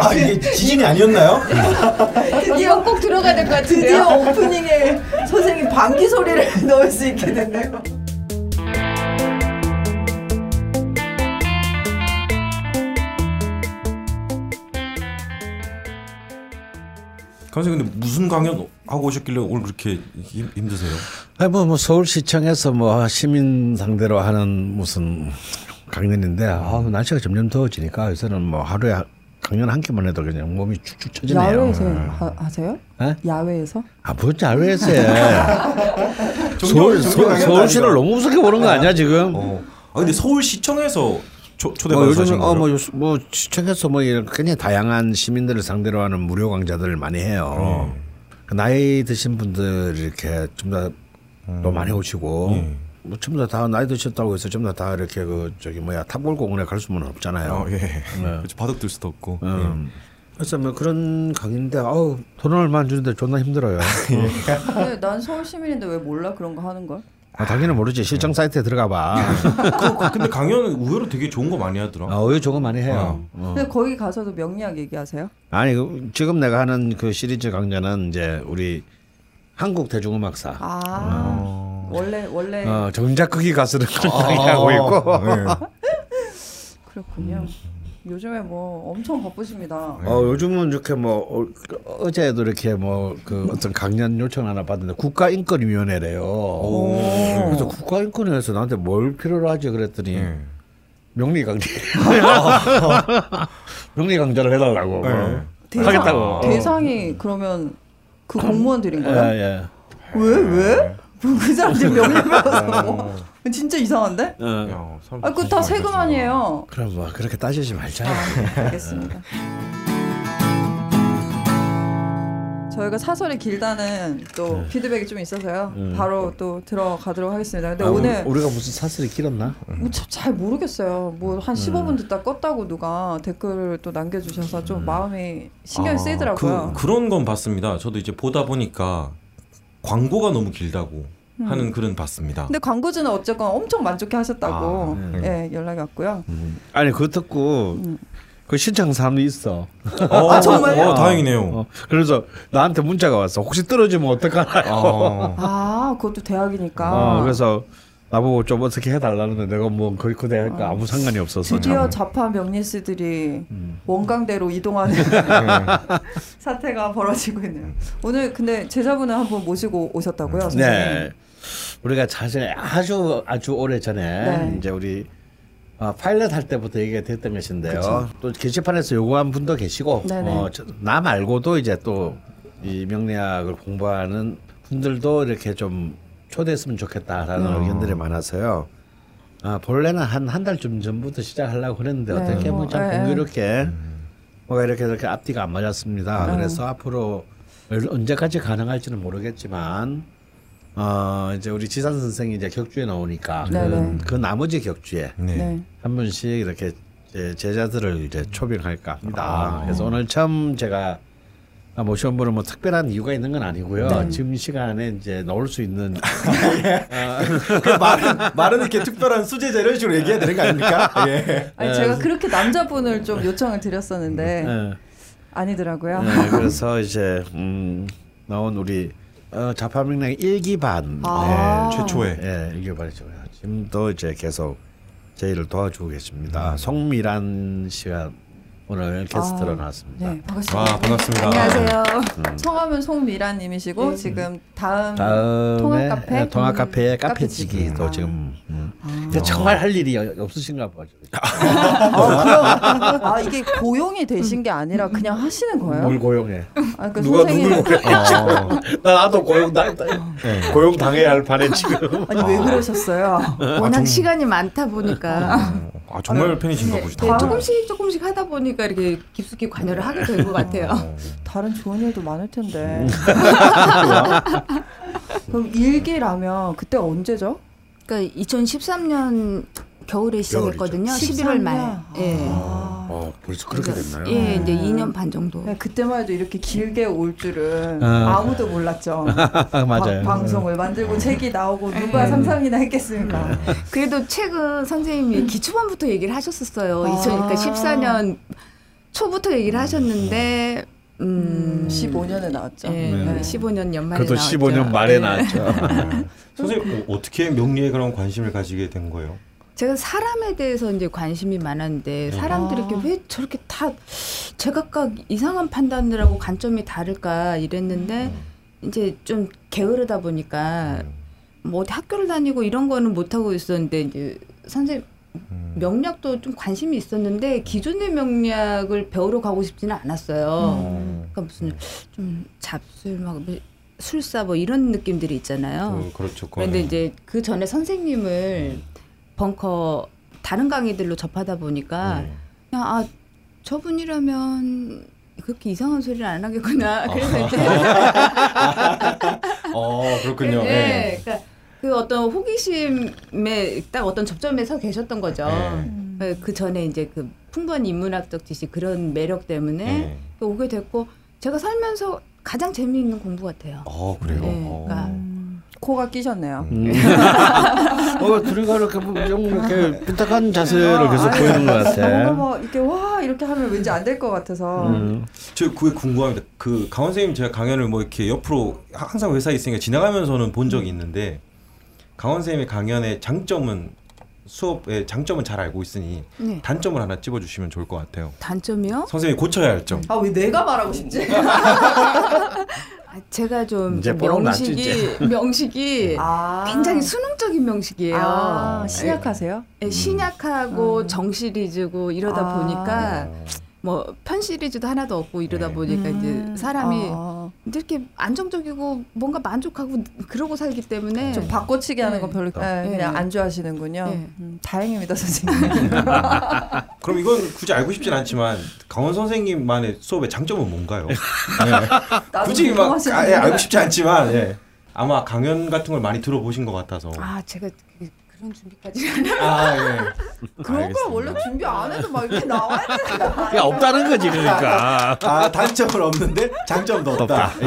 아 이게 지진이 아니었나요? 드디어 꼭 들어가야 될 것 같은데요. 드디어 오프닝에 선생님 방귀 소리를 넣을 수 있게 됐네요. 강생 근데 무슨 강연 하고 오셨길래 오늘 그렇게 힘, 힘드세요? 아니 뭐, 뭐 서울시청에서 뭐 시민 상대로 하는 무슨 강연인데 아, 날씨가 점점 더워지니까 요새는 뭐 하루에 강연 한 개만 해도 그냥 몸이 축축 처지네요. 야외에서 하, 하세요? 에? 야외에서? 아, 뭐 야외에서 해. 서울, 서울, 서울시를 너무 무섭게 보는 거 아니야 지금? 어. 아 근데 서울시청에서 초, 뭐 하신 요즘은 거예요? 어뭐 뭐 시청에서 뭐 이런 굉장히 다양한 시민들을 상대로 하는 무료 강좌들을 많이 해요. 네. 그 나이 드신 분들 이렇게 좀더 더 많이 오시고 네. 뭐 전부 다, 다 나이 드셨다고 해서 전부 다, 다 이렇게 그 저기 뭐야 탑골 공원에 갈 수는 없잖아요. 어, 예. 그렇죠. 바둑 들 수도 없고. 음. 그래서 뭐 그런 강의인데 아우 돈 얼마 안 주는데 존나 힘들어요. 근데 난 서울 시민인데 왜 몰라 그런 거 하는 걸? 아, 당연히 모르지 실정 사이트에 들어가 봐. 그, 그, 근데 강연은 의외로 되게 좋은 거 많이 하더라. 아, 오히려 저거 많이 해요. 어. 근데 거기 가서도 명리학 얘기하세요? 아니 그, 지금 내가 하는 그 시리즈 강좌는 이제 우리 한국 대중음악사 아 원래 원래 어, 정작 거기 가서는 그런 강의하고 있고 네. 그렇군요. 요즘에 뭐 엄청 바쁘십니다. 어, 요즘은 이렇게 뭐 어, 어제도 이렇게 뭐 그 어떤 강연 요청 하나 받았는데 국가인권위원회래요. 그래서 국가인권위원회에서 나한테 뭘 필요로 하지 그랬더니 네. 명리 강좌 명리 강좌를 해달라고 뭐. 네. 대상, 하겠다고. 대상이 그러면 그 공무원들인 예, 거야? 예. 왜 왜? 그 사람들 명리 배워서 뭐. 진짜 이상한데? 사람들 아, 그거 다 관심 세금. 아니에요. 그럼 뭐 그렇게 따지지 말자. 알겠습니다. 저희가 사설이 길다는 또 피드백이 좀 있어서요. 바로 또 들어가도록 하겠습니다. 근데 아, 오늘 우리- 우리가 무슨 사슬이 길었나? 뭐참잘 모르겠어요. 뭐 한 15분 듣다 껐다고 누가 댓글을 또 남겨주셔서 좀 마음이 신경이 아, 쓰이더라고요. 그, 그런 건 봤습니다. 저도 이제 보다 보니까 광고가 너무 길다고 하는 글은 봤습니다. 근데 광고주는 어쨌건 엄청 만족해 하셨다고 아, 예, 연락이 왔고요. 아니 그거 듣고 그 신청 사람도 있어. 어, 아, 정말요? 어, 다행이네요. 어, 그래서 나한테 문자가 왔어. 혹시 떨어지면 어떡하나? 어. 아, 그것도 대학이니까. 어, 그래서 나보고 좀 어떻게 해달라는데 내가 뭐 거의 그 대학과 아무 상관이 없어서. 드디어 좌파 명리스들이 원광대로 이동하는 사태가 벌어지고 있네요. 오늘 근데 제자분을 한분 모시고 오셨다고요, 선생님? 네. 우리가 사실 아주 아주 오래 전에 네. 이제 우리 어, 파일럿 할 때부터 얘기가 됐던 것인데요. 그쵸. 또 게시판에서 요구한 분도 계시고. 어, 저- 나 말고도 이제 또 이 명리학을 공부하는 분들도 이렇게 좀 초대했으면 좋겠다라는 음. 의견들이 많아서요. 아, 본래는 한 한 달쯤 전부터 시작하려고 그랬는데 네. 어떻게 보면 참 네. 공교롭게 뭐가 이렇게 이렇게 앞뒤가 안 맞았습니다. 네. 그래서 앞으로 얼- 언제까지 가능할지는 모르겠지만 어 이제 우리 지산 선생이 이제 격주에 나오니까 네네. 그, 그 나머지 격주에 네. 네. 한 분씩 이렇게 제자들을 이제 초빙할까 합니다. 아. 그래서 오늘 처음 제가 모셔온 분은 뭐 특별한 이유가 있는 건 아니고요. 네. 지금 이 시간에 이제 나올 수 있는 그 말은 말은 이렇게 특별한 수제자 이런 식으로 얘기해야 되는 거 아닙니까? 예. 아니 제가 그렇게 남자분을 좀 요청을 드렸었는데 예. 아니더라고요. 네, 그래서 이제 음, 나온 우리 어, 자파명랑 일기반 아. 네, 최초에 예, 일기반이죠. 지금도 이제 계속 저희를 도와주고 계십니다. 송미란 씨가 오늘 게스트로 아, 나왔습니다. 네, 반갑습니다. 아 반갑습니다. 안녕하세요. 성함은 송미란님이시고 지금 다음 다음에 통합 카페? 예, 통합 카페 카페지기. 카페지기도 아. 지금 음. 근데 정말 할 일이 없으신가 봐요. 아, 그럼, 아 이게 고용이 되신 게 아니라 그냥 하시는 거예요? 뭘 고용해? 아, 그 누가 선생님 누굴 고용해? 어. 나 나도 고용 나, 나 고용 당해야 할 판에 지금. 아니 왜 그러셨어요? 워낙 시간이 많다 보니까 아 정말 팬이신가 보시다. 네, 조금씩 조금씩 하다 보니까 이렇게 깊숙이 관여를 하게 된 것 같아요. 다른 좋은 일도 많을 텐데. 그럼 일기라면 그때 언제죠? 그러니까 2013년 겨울에 시작했거든요. 11월 말. 예. 아, 아, 벌써 그렇게 됐나요? 예, 이제 2년 반 정도. 네, 그때만 해도 이렇게 길게 올 줄은 어. 아무도 몰랐죠. 맞아요. 바- 방송을 만들고 책이 나오고 누가 상상이나 했겠습니까? 그래도 최근 선생님이 기초반부터 얘기를 하셨었어요. 아. 2000, 그러니까 14년 초부터 얘기를 하셨는데 음, 15년에 나왔죠. 예, 네. 15년 연말에 그것도 나왔죠. 15년 말에 네. 나왔죠. 선생님 어, 어떻게 명리에 그런 관심을 가지게 된 거예요? 제가 사람에 대해서 이제 관심이 많았는데 사람들이 아. 이렇게 왜 저렇게 다 제각각 이상한 판단을 하고 관점이 다를까 이랬는데 이제 좀 게으르다 보니까 뭐 어디 학교를 다니고 이런 거는 못 하고 있었는데 이제 선생님 음. 명략도 좀 관심이 있었는데 기존의 명략을 배우러 가고 싶지는 않았어요. 음. 그러니까 무슨 좀 잡술 막 술사 뭐 이런 느낌들이 있잖아요. 그, 그렇죠. 그런데. 이제 그 전에 선생님을 벙커 다른 강의들로 접하다 보니까 음. 그냥 아 저분이라면 그렇게 이상한 소리를 안 하겠구나. 그래서 이제 어 그렇군요. 네, 네. 그러니까 그 어떤 호기심에 딱 어떤 접점에 서 계셨던 거죠. 네. 그 전에 이제 그 풍부한 인문학적 지식 그런 매력 때문에 네. 오게 됐고 제가 살면서 가장 재미있는 공부 같아요. 어 그래요. 네, 어. 그러니까 음, 코가 끼셨네요. 음. 어, 둘이가 이렇게 뭐좀 이렇게 빈탁한 자세를 계속 아니, 보이는 것 같아. 뭔가 뭐 이렇게 와 이렇게 하면 왠지 안 될 것 같아서. 음. 저 그게 궁금합니다. 그 강원 선생님 제가 강연을 뭐 이렇게 옆으로 항상 회사에 있으니까 지나가면서는 본 적이 있는데 강원 선생님의 강연의 장점은 수업의 장점은 잘 알고 있으니 네. 단점을 하나 찝어주시면 좋을 것 같아요. 단점이요? 선생님이 고쳐야 할 점. 아 왜 내가 말하고 싶지? 아, 제가 좀 명식이 명식이 아. 굉장히 수능적인 명식이에요. 아, 신약하세요? 예, 신약하고 음. 정 시리즈고 이러다 아. 보니까 뭐 편 시리즈도 하나도 없고 이러다 네. 보니까 음. 이제 사람이 아. 이렇게 안정적이고 뭔가 만족하고 그러고 살기 때문에 좀 바꿔치기 하는 네. 건 별로 네, 네. 그냥 안 좋아하시는군요. 네. 음, 다행입니다 선생님. 그럼 이건 굳이 알고 싶진 않지만 강원 선생님만의 수업의 장점은 뭔가요? 네. 굳이 막. 아, 예, 알고 싶지 않지만 예. 아마 강연 같은 걸 많이 들어보신 것 같아서. 아 제가 그- 그런 준비까지 아, 예. 그런 걸 알겠습니다. 원래 준비 안 해도 막 이렇게 나와야 되는 거 야, 없다는 거지, 그러니까. 아 단점은 없는데 장점도 없다. 예.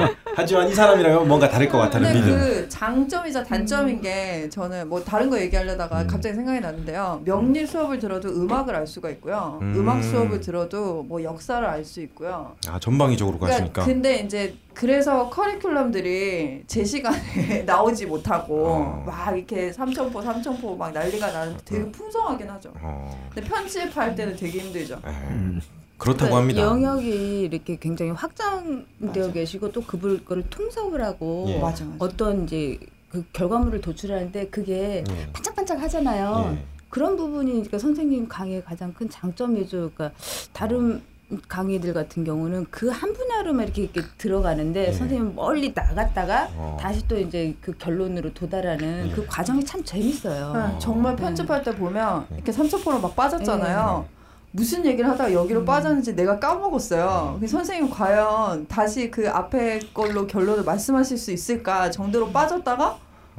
예. 하지만 이 사람이라면 뭔가 다를 것 같다는 근데 믿음. 그 장점이자 단점인 게 저는 뭐 다른 거 얘기하려다가 음. 갑자기 생각이 났는데요. 명리 수업을 들어도 음악을 알 수가 있고요. 음. 음. 악 수업을 들어도 뭐 역사를 알 수 있고요. 아 전방위적으로 그러니까 가시니까. 근데 이제 그래서 커리큘럼들이 제 시간에 나오지 못하고 어. 막 이렇게 삼천포 삼천포 막 난리가 나는데 되게 풍성하긴 하죠. 어. 근데 편집할 때는 되게 힘들죠. 예. 음. 그렇다고 합니다. 영역이 이렇게 굉장히 확장되어 계시고 또 그걸 통섭을 하고 예. 맞아 맞아. 어떤 이제 그 결과물을 도출하는데 그게 예. 반짝반짝 하잖아요. 예. 그런 부분이 그러니까 선생님 강의의 가장 큰 장점이죠. 그러니까 다른 강의들 같은 경우는 그 한 분야로만 이렇게, 이렇게 들어가는데 네. 선생님 멀리 나갔다가 어. 다시 또 이제 그 결론으로 도달하는 네. 그 과정이 참 재밌어요. 네, 정말 네. 편집할 때 보면 네. 이렇게 삼천포로 막 빠졌잖아요. 네. 무슨 얘기를 하다가 여기로 음. 빠졌는지 내가 까먹었어요. 그래서 선생님 과연 다시 그 앞에 걸로 결론을 말씀하실 수 있을까 정도로 빠졌다가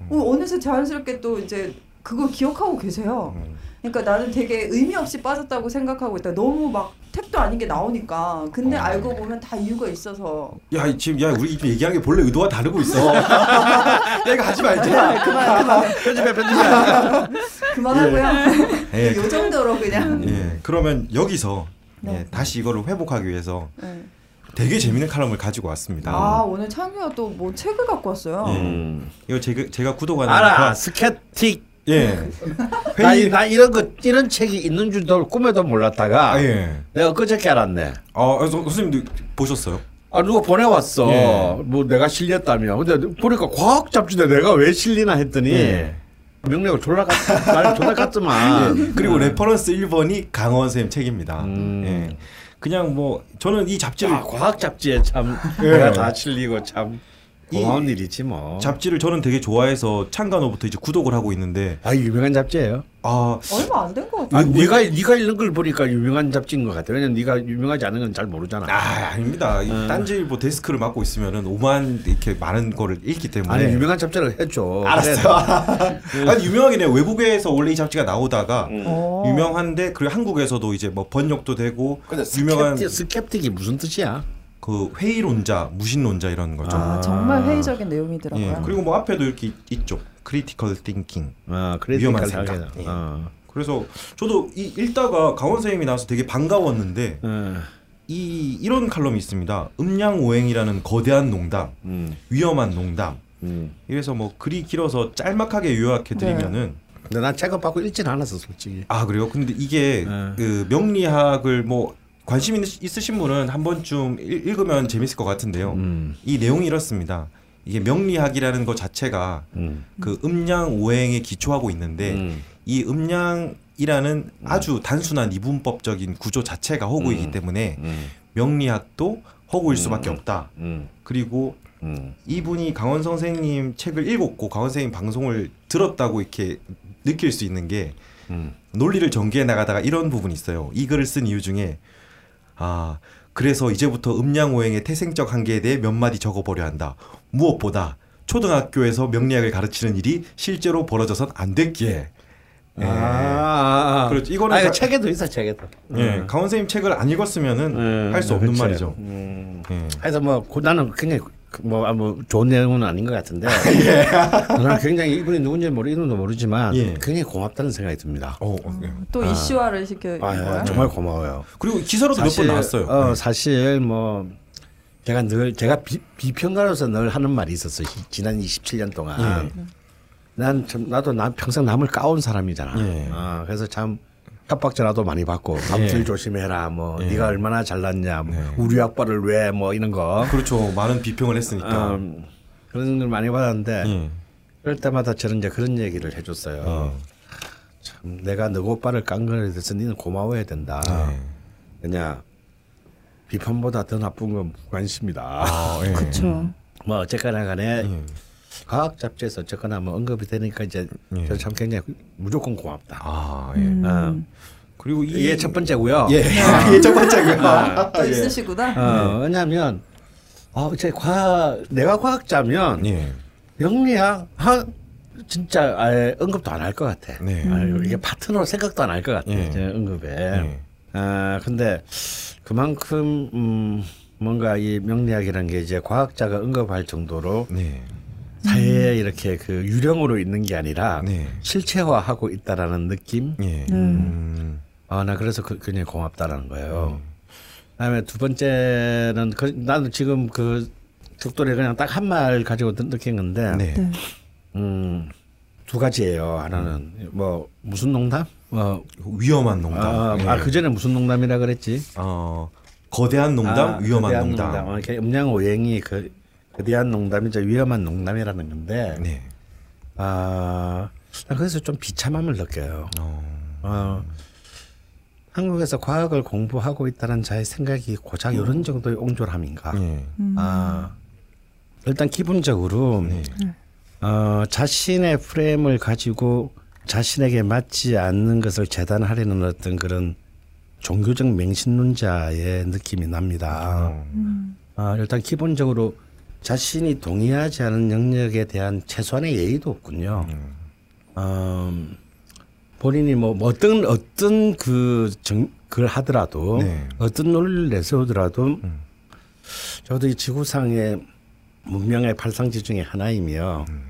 어, 어느새 자연스럽게 또 이제 그걸 기억하고 계세요. 음. 그러니까 나는 되게 의미 없이 빠졌다고 생각하고 있다. 너무 막 택도 아닌 게 나오니까. 근데 어. 알고 보면 다 이유가 있어서. 야 이- 지금 야 우리 지금 얘기하는 게 본래 의도와 다르고 있어. 야 이거 하지 말자. 그만 그만 편집해, 편집해. 그만하고요. 예. 요 정도로 그냥. 예. 그러면 여기서 네. 예, 다시 이거를 회복하기 위해서 네. 되게 재밌는 칼럼을 가지고 왔습니다. 아 오늘 창규가 또 뭐 책을 갖고 왔어요. 예. 음. 이거 제가 제가 구독하는 알아, 그- 스케틱. 예. 나, 이- 나 이런 거, 이런 책이 있는 줄도 꿈에도 몰랐다가, 아, 예. 내가 그저께 알았네. 아, 선- 선생님도 보셨어요? 아 누가 보내왔어. 예. 뭐 내가 실렸다며. 근데 보니까 과학 잡지인데 내가 왜 실리나 했더니 예. 명리를 졸라 깠, 말 졸라 깠지만. 예. 그리고 reference 1번이 강헌 선생님 책입니다. 음. 예. 그냥 뭐 저는 이 잡지를 아, 과학 잡지에 참 예. 내가 다 실리고 참. 고마운 일이지 뭐. 잡지를 저는 되게 좋아해서 창간호부터 이제 구독을 하고 있는데 아 유명한 잡지예요. 아 얼마 안된것 같아요. 아, 네가 네가 읽는 걸 보니까 유명한 잡지인 것 같아. 왜냐면 네가 유명하지 않은 건 잘 모르잖아. 아, 아닙니다. 이 딴지일보 데스크를 맡고 있으면은 오만 이렇게 많은 거를 읽기 때문에 아니 유명한 잡지를 해줘. 알았어. 아니 유명하긴 해요. 외국에서 원래 이 잡지가 나오다가 어. 유명한데 그리고 한국에서도 이제 뭐 번역도 되고 근데 유명한 Skeptic, skeptic이 무슨 뜻이야? 그 회의론자, 무신론자 이런 거죠. 아, 정말 회의적인 내용이더라고요. 예. 그리고 뭐 앞에도 이렇게 있- 있죠. Critical thinking. 아 위험한 생각. 예. 어. 그래서 저도 이 읽다가 강헌 선생님이 나와서 되게 반가웠는데 어. 이 이런 칼럼이 있습니다. 음양 오행이라는 거대한 농담, 음. 위험한 농담. 음. 이래서 뭐 글이 길어서 짤막하게 요약해 드리면은 근데 난 책을 받고 읽지는 않았어 솔직히. 아 그래요? 근데 이게 네. 그 명리학을 뭐 관심 있- 있으신 분은 한 번쯤 읽- 읽으면 재밌을 것 같은데요. 음. 이 내용이 이렇습니다. 이게 명리학이라는 것 자체가 음. 그 음양 오행에 기초하고 있는데 음. 이 음양이라는 아주 단순한 이분법적인 구조 자체가 허구이기 음. 때문에 음. 명리학도 허구일 수밖에 없다. 음. 그리고 음. 이분이 강원 선생님 책을 읽었고 강원 선생님 방송을 들었다고 이렇게 느낄 수 있는 게 음. 논리를 전개해 나가다가 이런 부분이 있어요. 이 글을 쓴 이유 중에 아 그래서 이제부터 음양오행의 태생적 한계에 대해 몇 마디 적어보려 한다. 무엇보다 초등학교에서 명리학을 가르치는 일이 실제로 벌어져선 안 됐기에. 예. 아, 그렇죠. 이거는 아, 이거 가- 책에도 있어 책에도. 예, 음. 강원 선생님 책을 안 읽었으면은 음, 할수 없는 그치. 말이죠. 음. 예. 그래서 뭐 그- 나는 굉장히 그 뭐, 아, 뭐 좋은 내용은 아닌 것 같은데 나는 굉장히 이분이 누군지 모르 이름도 모르지만 예. 굉장히 고맙다는 생각이 듭니다. 어, 어, 예. 또 이슈화를 시켜 아, 거예요. 정말 고마워요. 그리고 기사로도 몇 번 나왔어요. 어, 예. 사실 뭐 제가 늘 제가 비, 비평가로서 늘 하는 말이 있었어. 요 지난 27년 동안. 예. 난 참, 나도 난 평생 남을 까온 사람이잖아. 예. 어, 그래서 참 협박 전화도 많이 받고 감출 예. 조심해라. 뭐 예. 네가 얼마나 잘났냐. 뭐 네. 우리 아빠를 왜 뭐 이런 거. 그렇죠. 많은 비평을 했으니까. 음, 그런 걸 많이 받았는데 예. 그럴 때마다 저는 이제 그런 얘기를 해줬어요. 참 내가 너 오빠를 깐 거에 대해서 니는 고마워해야 된다. 네. 그냥 비판보다 더 나쁜 건 무관심이다. 아, 예. 그렇죠. 뭐 어쨌거나 간에 예. 과학 잡지에서 어쨌거나 뭐 언급이 되니까 이제 예. 저는 참 굉장히 무조건 고맙다. 아, 예. 음. 어. 그리고 이 이게 첫 번째고요. 예. 이게 첫 번째고요. 또 있으시구나. 어, 왜냐하면 어, 제 과학 내가 과학자면 예. 영리학 하 진짜 아예 언급도 안 할 것 같아. 네. 아유, 이게 파트너로 생각도 안 할 것 같아. 예. 제 언급에. 예. 아 근데 그만큼 음, 뭔가 이 명리학이라는 게 이제 과학자가 언급할 정도로 네. 사회에 이렇게 그 유령으로 있는 게 아니라 네. 실체화하고 있다라는 느낌. 예. 음. 음. 아나 그래서 그, 굉장히 고맙다라는 거예요. 그다음에 두 번째는 그, 나도 지금 그 죽돌이 그냥 딱 한 말 가지고 느- 느낀 건데 네. 네. 음, 두 가지예요. 하나는 뭐 무슨 농담? 어, 위험한 농담. 아, 예. 아, 그 전에 무슨 농담이라 그랬지? 어, 거대한 농담, 아, 위험한 거대한 농담. 어, 이렇게 음양 오행이 그 거대한 농담이죠. 위험한 농담이라는 건데. 네. 아, 나 그래서 좀 비참함을 느껴요. 어. 어, 한국에서 과학을 공부하고 있다는 자의 생각이 고작 이런 정도의 옹졸함인가? 예. 아, 일단 기본적으로 네. 어, 자신의 프레임을 가지고 자신에게 맞지 않는 것을 재단하려는 어떤 그런 종교적 맹신론자의 느낌이 납니다. 어. 아, 일단 기본적으로 자신이 동의하지 않은 영역에 대한 최소한의 예의도 없군요. 음. 음, 본인이 뭐 어떤 어떤 그 정, 그걸 하더라도 네. 어떤 논리를 내세우더라도 음. 저도 이 지구상의 문명의 팔상지 중에 하나이며 음.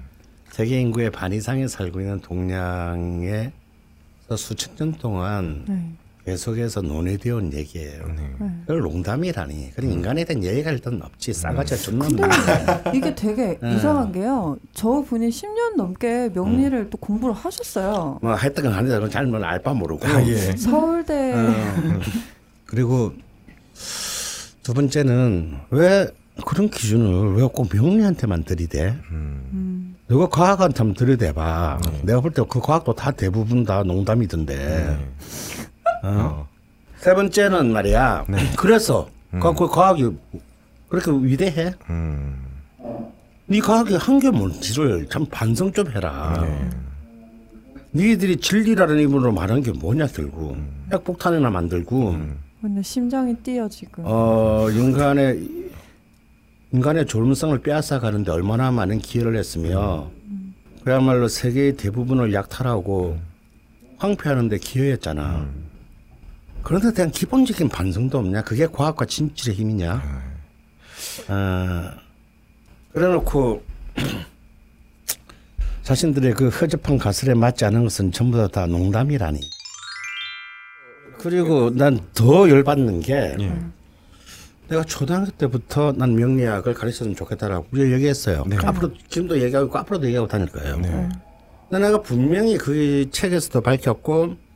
세계 인구의 반 이상이 살고 있는 동양에서 수천 년 동안 네. 계속해서 논의되어 온 얘기예요. 네. 그걸 농담이라니. 그런 인간에 대한 예의가 일단 없지. 싸가지가 존나 근데 없는 이게 되게 네. 이상한 게요. 저 분이 10년 넘게 명리를 또 공부를 하셨어요. 뭐 했던 건 아니다. 그건 잘못 알바 모르고. 아, 예. 서울대 어. 그리고 두 번째는 왜 그런 기준을 왜 꼭 명리한테만 들이대? 음. 너가 과학한테 한번 들이대봐. 내가 볼 때 그 과학도 다 대부분 다 농담이던데. 어. 세 번째는 말이야. 그래서 그, 그 과학이 그렇게 위대해? 음. 네 과학이 한 게 뭔지를 참 반성 좀 해라. 니들이 진리라는 이름으로 말하는 게 뭐냐 결국 핵폭탄이나 만들고 근데 심장이 뛰어 지금. 어 인간의 인간의 졸음성을 빼앗아 가는데 얼마나 많은 기여를 했으며 그야말로 세계의 대부분을 약탈하고 황폐하는데 기여했잖아. 그런데 대한 기본적인 반성도 없냐? 그게 과학과 진실의 힘이냐? 아, 그래놓고 자신들의 그 허접한 가설에 맞지 않은 것은 전부 다, 다 농담이라니. 그리고 난 더 열받는 게 예. 내가 초등학교 때부터 난 명리학을 가르쳤으면 좋겠다라고 우리가 얘기했어요. 앞으로 지금도 얘기하고 있고 앞으로도 얘기하고 다닐 거예요. 네. 내가 분명히 그 책에서도 밝혔고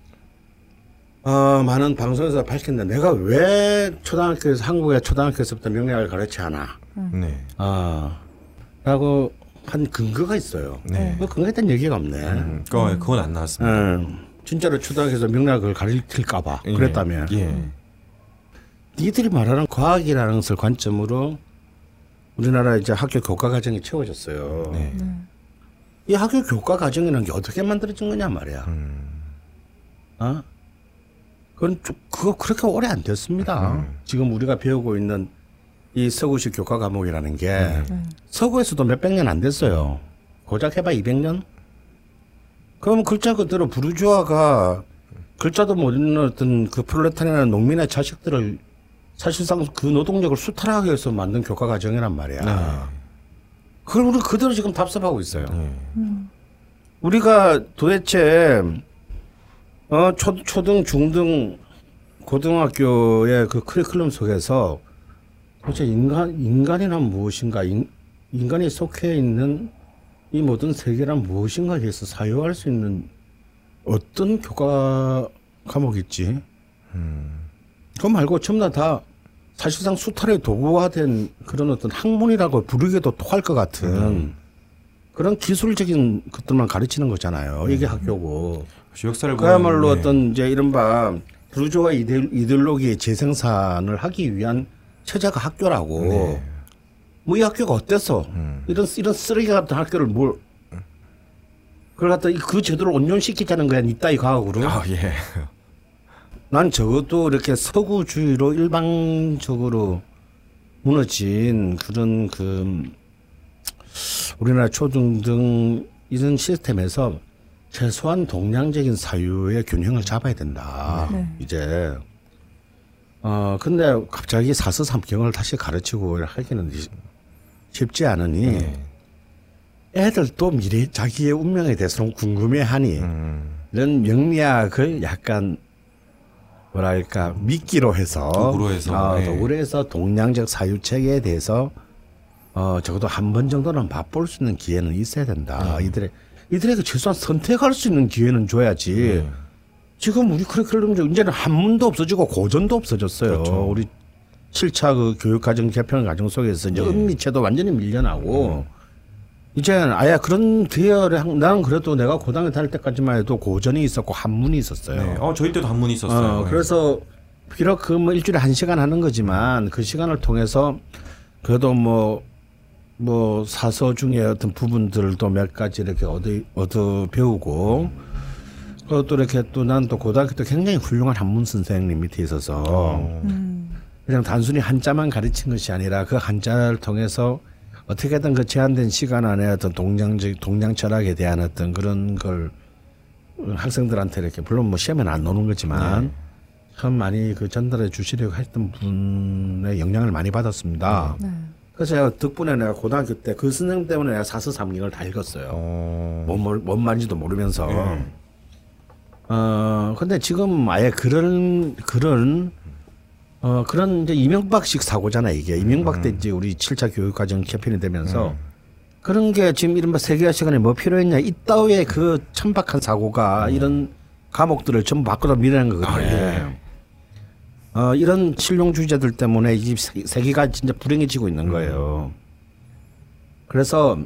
어, 많은 방송에서 밝혔는데 내가 왜 초등학교에서 한국의 초등학교에서부터 명리학을 가르치 않아? 네. 아, 라고 한 근거가 있어요. 네. 그 근거에 대한 얘기가 없네. 음, 그거, 그건 안 나왔습니다. 음, 진짜로 초등학교에서 명리학을 가르칠까봐 예. 그랬다면 예. 니들이 말하는 과학이라는 것을 관점으로 우리나라 이제 학교 교과 과정이 채워졌어요. 네. 이 학교 교과 과정이라는 게 어떻게 만들어진 거냐 말이야. 음. 어? 그건 좀, 그거 그렇게 오래 안 됐습니다. 음. 지금 우리가 배우고 있는 이 서구식 교과 과목이라는 게 음. 서구에서도 몇백 년 안 됐어요. 고작 해봐 200년? 그럼 글자 그대로 부르주아가 글자도 못 읽는 어떤 그 프롤레타리아나 농민의 자식들을 사실상 그 노동력을 수탈하기 위해서 만든 교과 과정이란 말이야. 그걸 우리 그대로 지금 답습하고 있어요. 예. 우리가 도대체 어 초, 초등 중등 고등학교의 그 커리큘럼 속에서 도대체 인간 인간이란 무엇인가 인, 인간이 속해 있는 이 모든 세계란 무엇인가에 대해서 사유할 수 있는 어떤 교과 과목이 있지? 그거 말고 전부 다, 다 사실상 수탈의 도구가 된 그런 어떤 학문이라고 부르기도 토할 것 같은 그런 기술적인 것들만 가르치는 거잖아요. 이게 학교고. 역사를 그야말로 보면, 예. 어떤 이제 이른바 이데- 이데올로기의 재생산을 하기 위한 체제가 학교라고. 네. 뭐이 학교가 어때서 이런 이런 쓰레기 같은 학교를 뭘 그걸 갖다 이- 그 제도를 온전시키자는 거야 니 따위 과학으로. 아, 예. 난 적어도 이렇게 서구주의로 일방적으로 무너진 그런 그 우리나라 초등등 이런 시스템에서 최소한 동량적인 사유의 균형을 잡아야 된다. 네. 이제 어 근데 갑자기 사서 삼경을 다시 가르치고 하기는 이- 쉽지 않으니 애들도 미래 자기의 운명에 대해서 궁금해하니 음. 이런 명리학을 약간 뭐랄까 미끼로 해서 도구로 해서, 어, 예. 도구로 해서 동량적 사유 체계에 대해서 어 적어도 한 번 정도는 맛볼 수 있는 기회는 있어야 된다. 네. 이들의 이들에게 최소한 선택할 수 있는 기회는 줘야지. 네. 지금 우리 커리큘럼 중 이제는 한문도 없어지고 고전도 없어졌어요. 그렇죠. 우리 7차 그 교육 과정 개편 과정 속에서 네. 이제 은미체도 완전히 밀려나고 이제 아예 그런 계열의 학- 나는 그래도 내가 고등학교 다닐 때까지만 해도 고전이 있었고 한문이 있었어요. 네. 어, 저희 때도 한문이 있었어요. 어, 그래서 비록 그 뭐 일주일에 한 시간 하는 거지만 그 시간을 통해서 그래도 뭐, 뭐 사서 중에 어떤 부분들도 몇 가지 이렇게 얻어, 얻어 배우고 그것도 이렇게 또 난 또 고등학교 때 굉장히 훌륭한 한문 선생님 밑에 있어서 그냥 단순히 한자만 가르친 것이 아니라 그 한자를 통해서 어떻게든 그 제한된 시간 안에 어떤 동양적 동양 철학에 대한 어떤 그런 걸 학생들한테 이렇게 물론 뭐 시험에는 안 나오는 거지만 참 많이 그 전달해 주시려고 했던 분의 영향을 많이 받았습니다. 네. 그래서 제가 덕분에 내가 고등학교 때 그 선생님 때문에 내가 사서 삼경을 다 읽었어요. 어. 뭔, 뭘- 뭔 말인지도 모르면서. 네. 어, 근데 지금 아예 그런, 그런, 어, 그런 이제 이명박식 사고잖아, 이게. 이명박 때 이제 우리 7차 교육과정 개편이 되면서 그런 게 지금 이른바 세계화 시간에 뭐 필요했냐. 이따위의 그 천박한 사고가 이런 과목들을 전부 바꾸다 밀어낸 거거든요. 아, 예. 어, 이런 실용주의자들 때문에 이 세- 세계가 진짜 불행해지고 있는 거예요. 그래서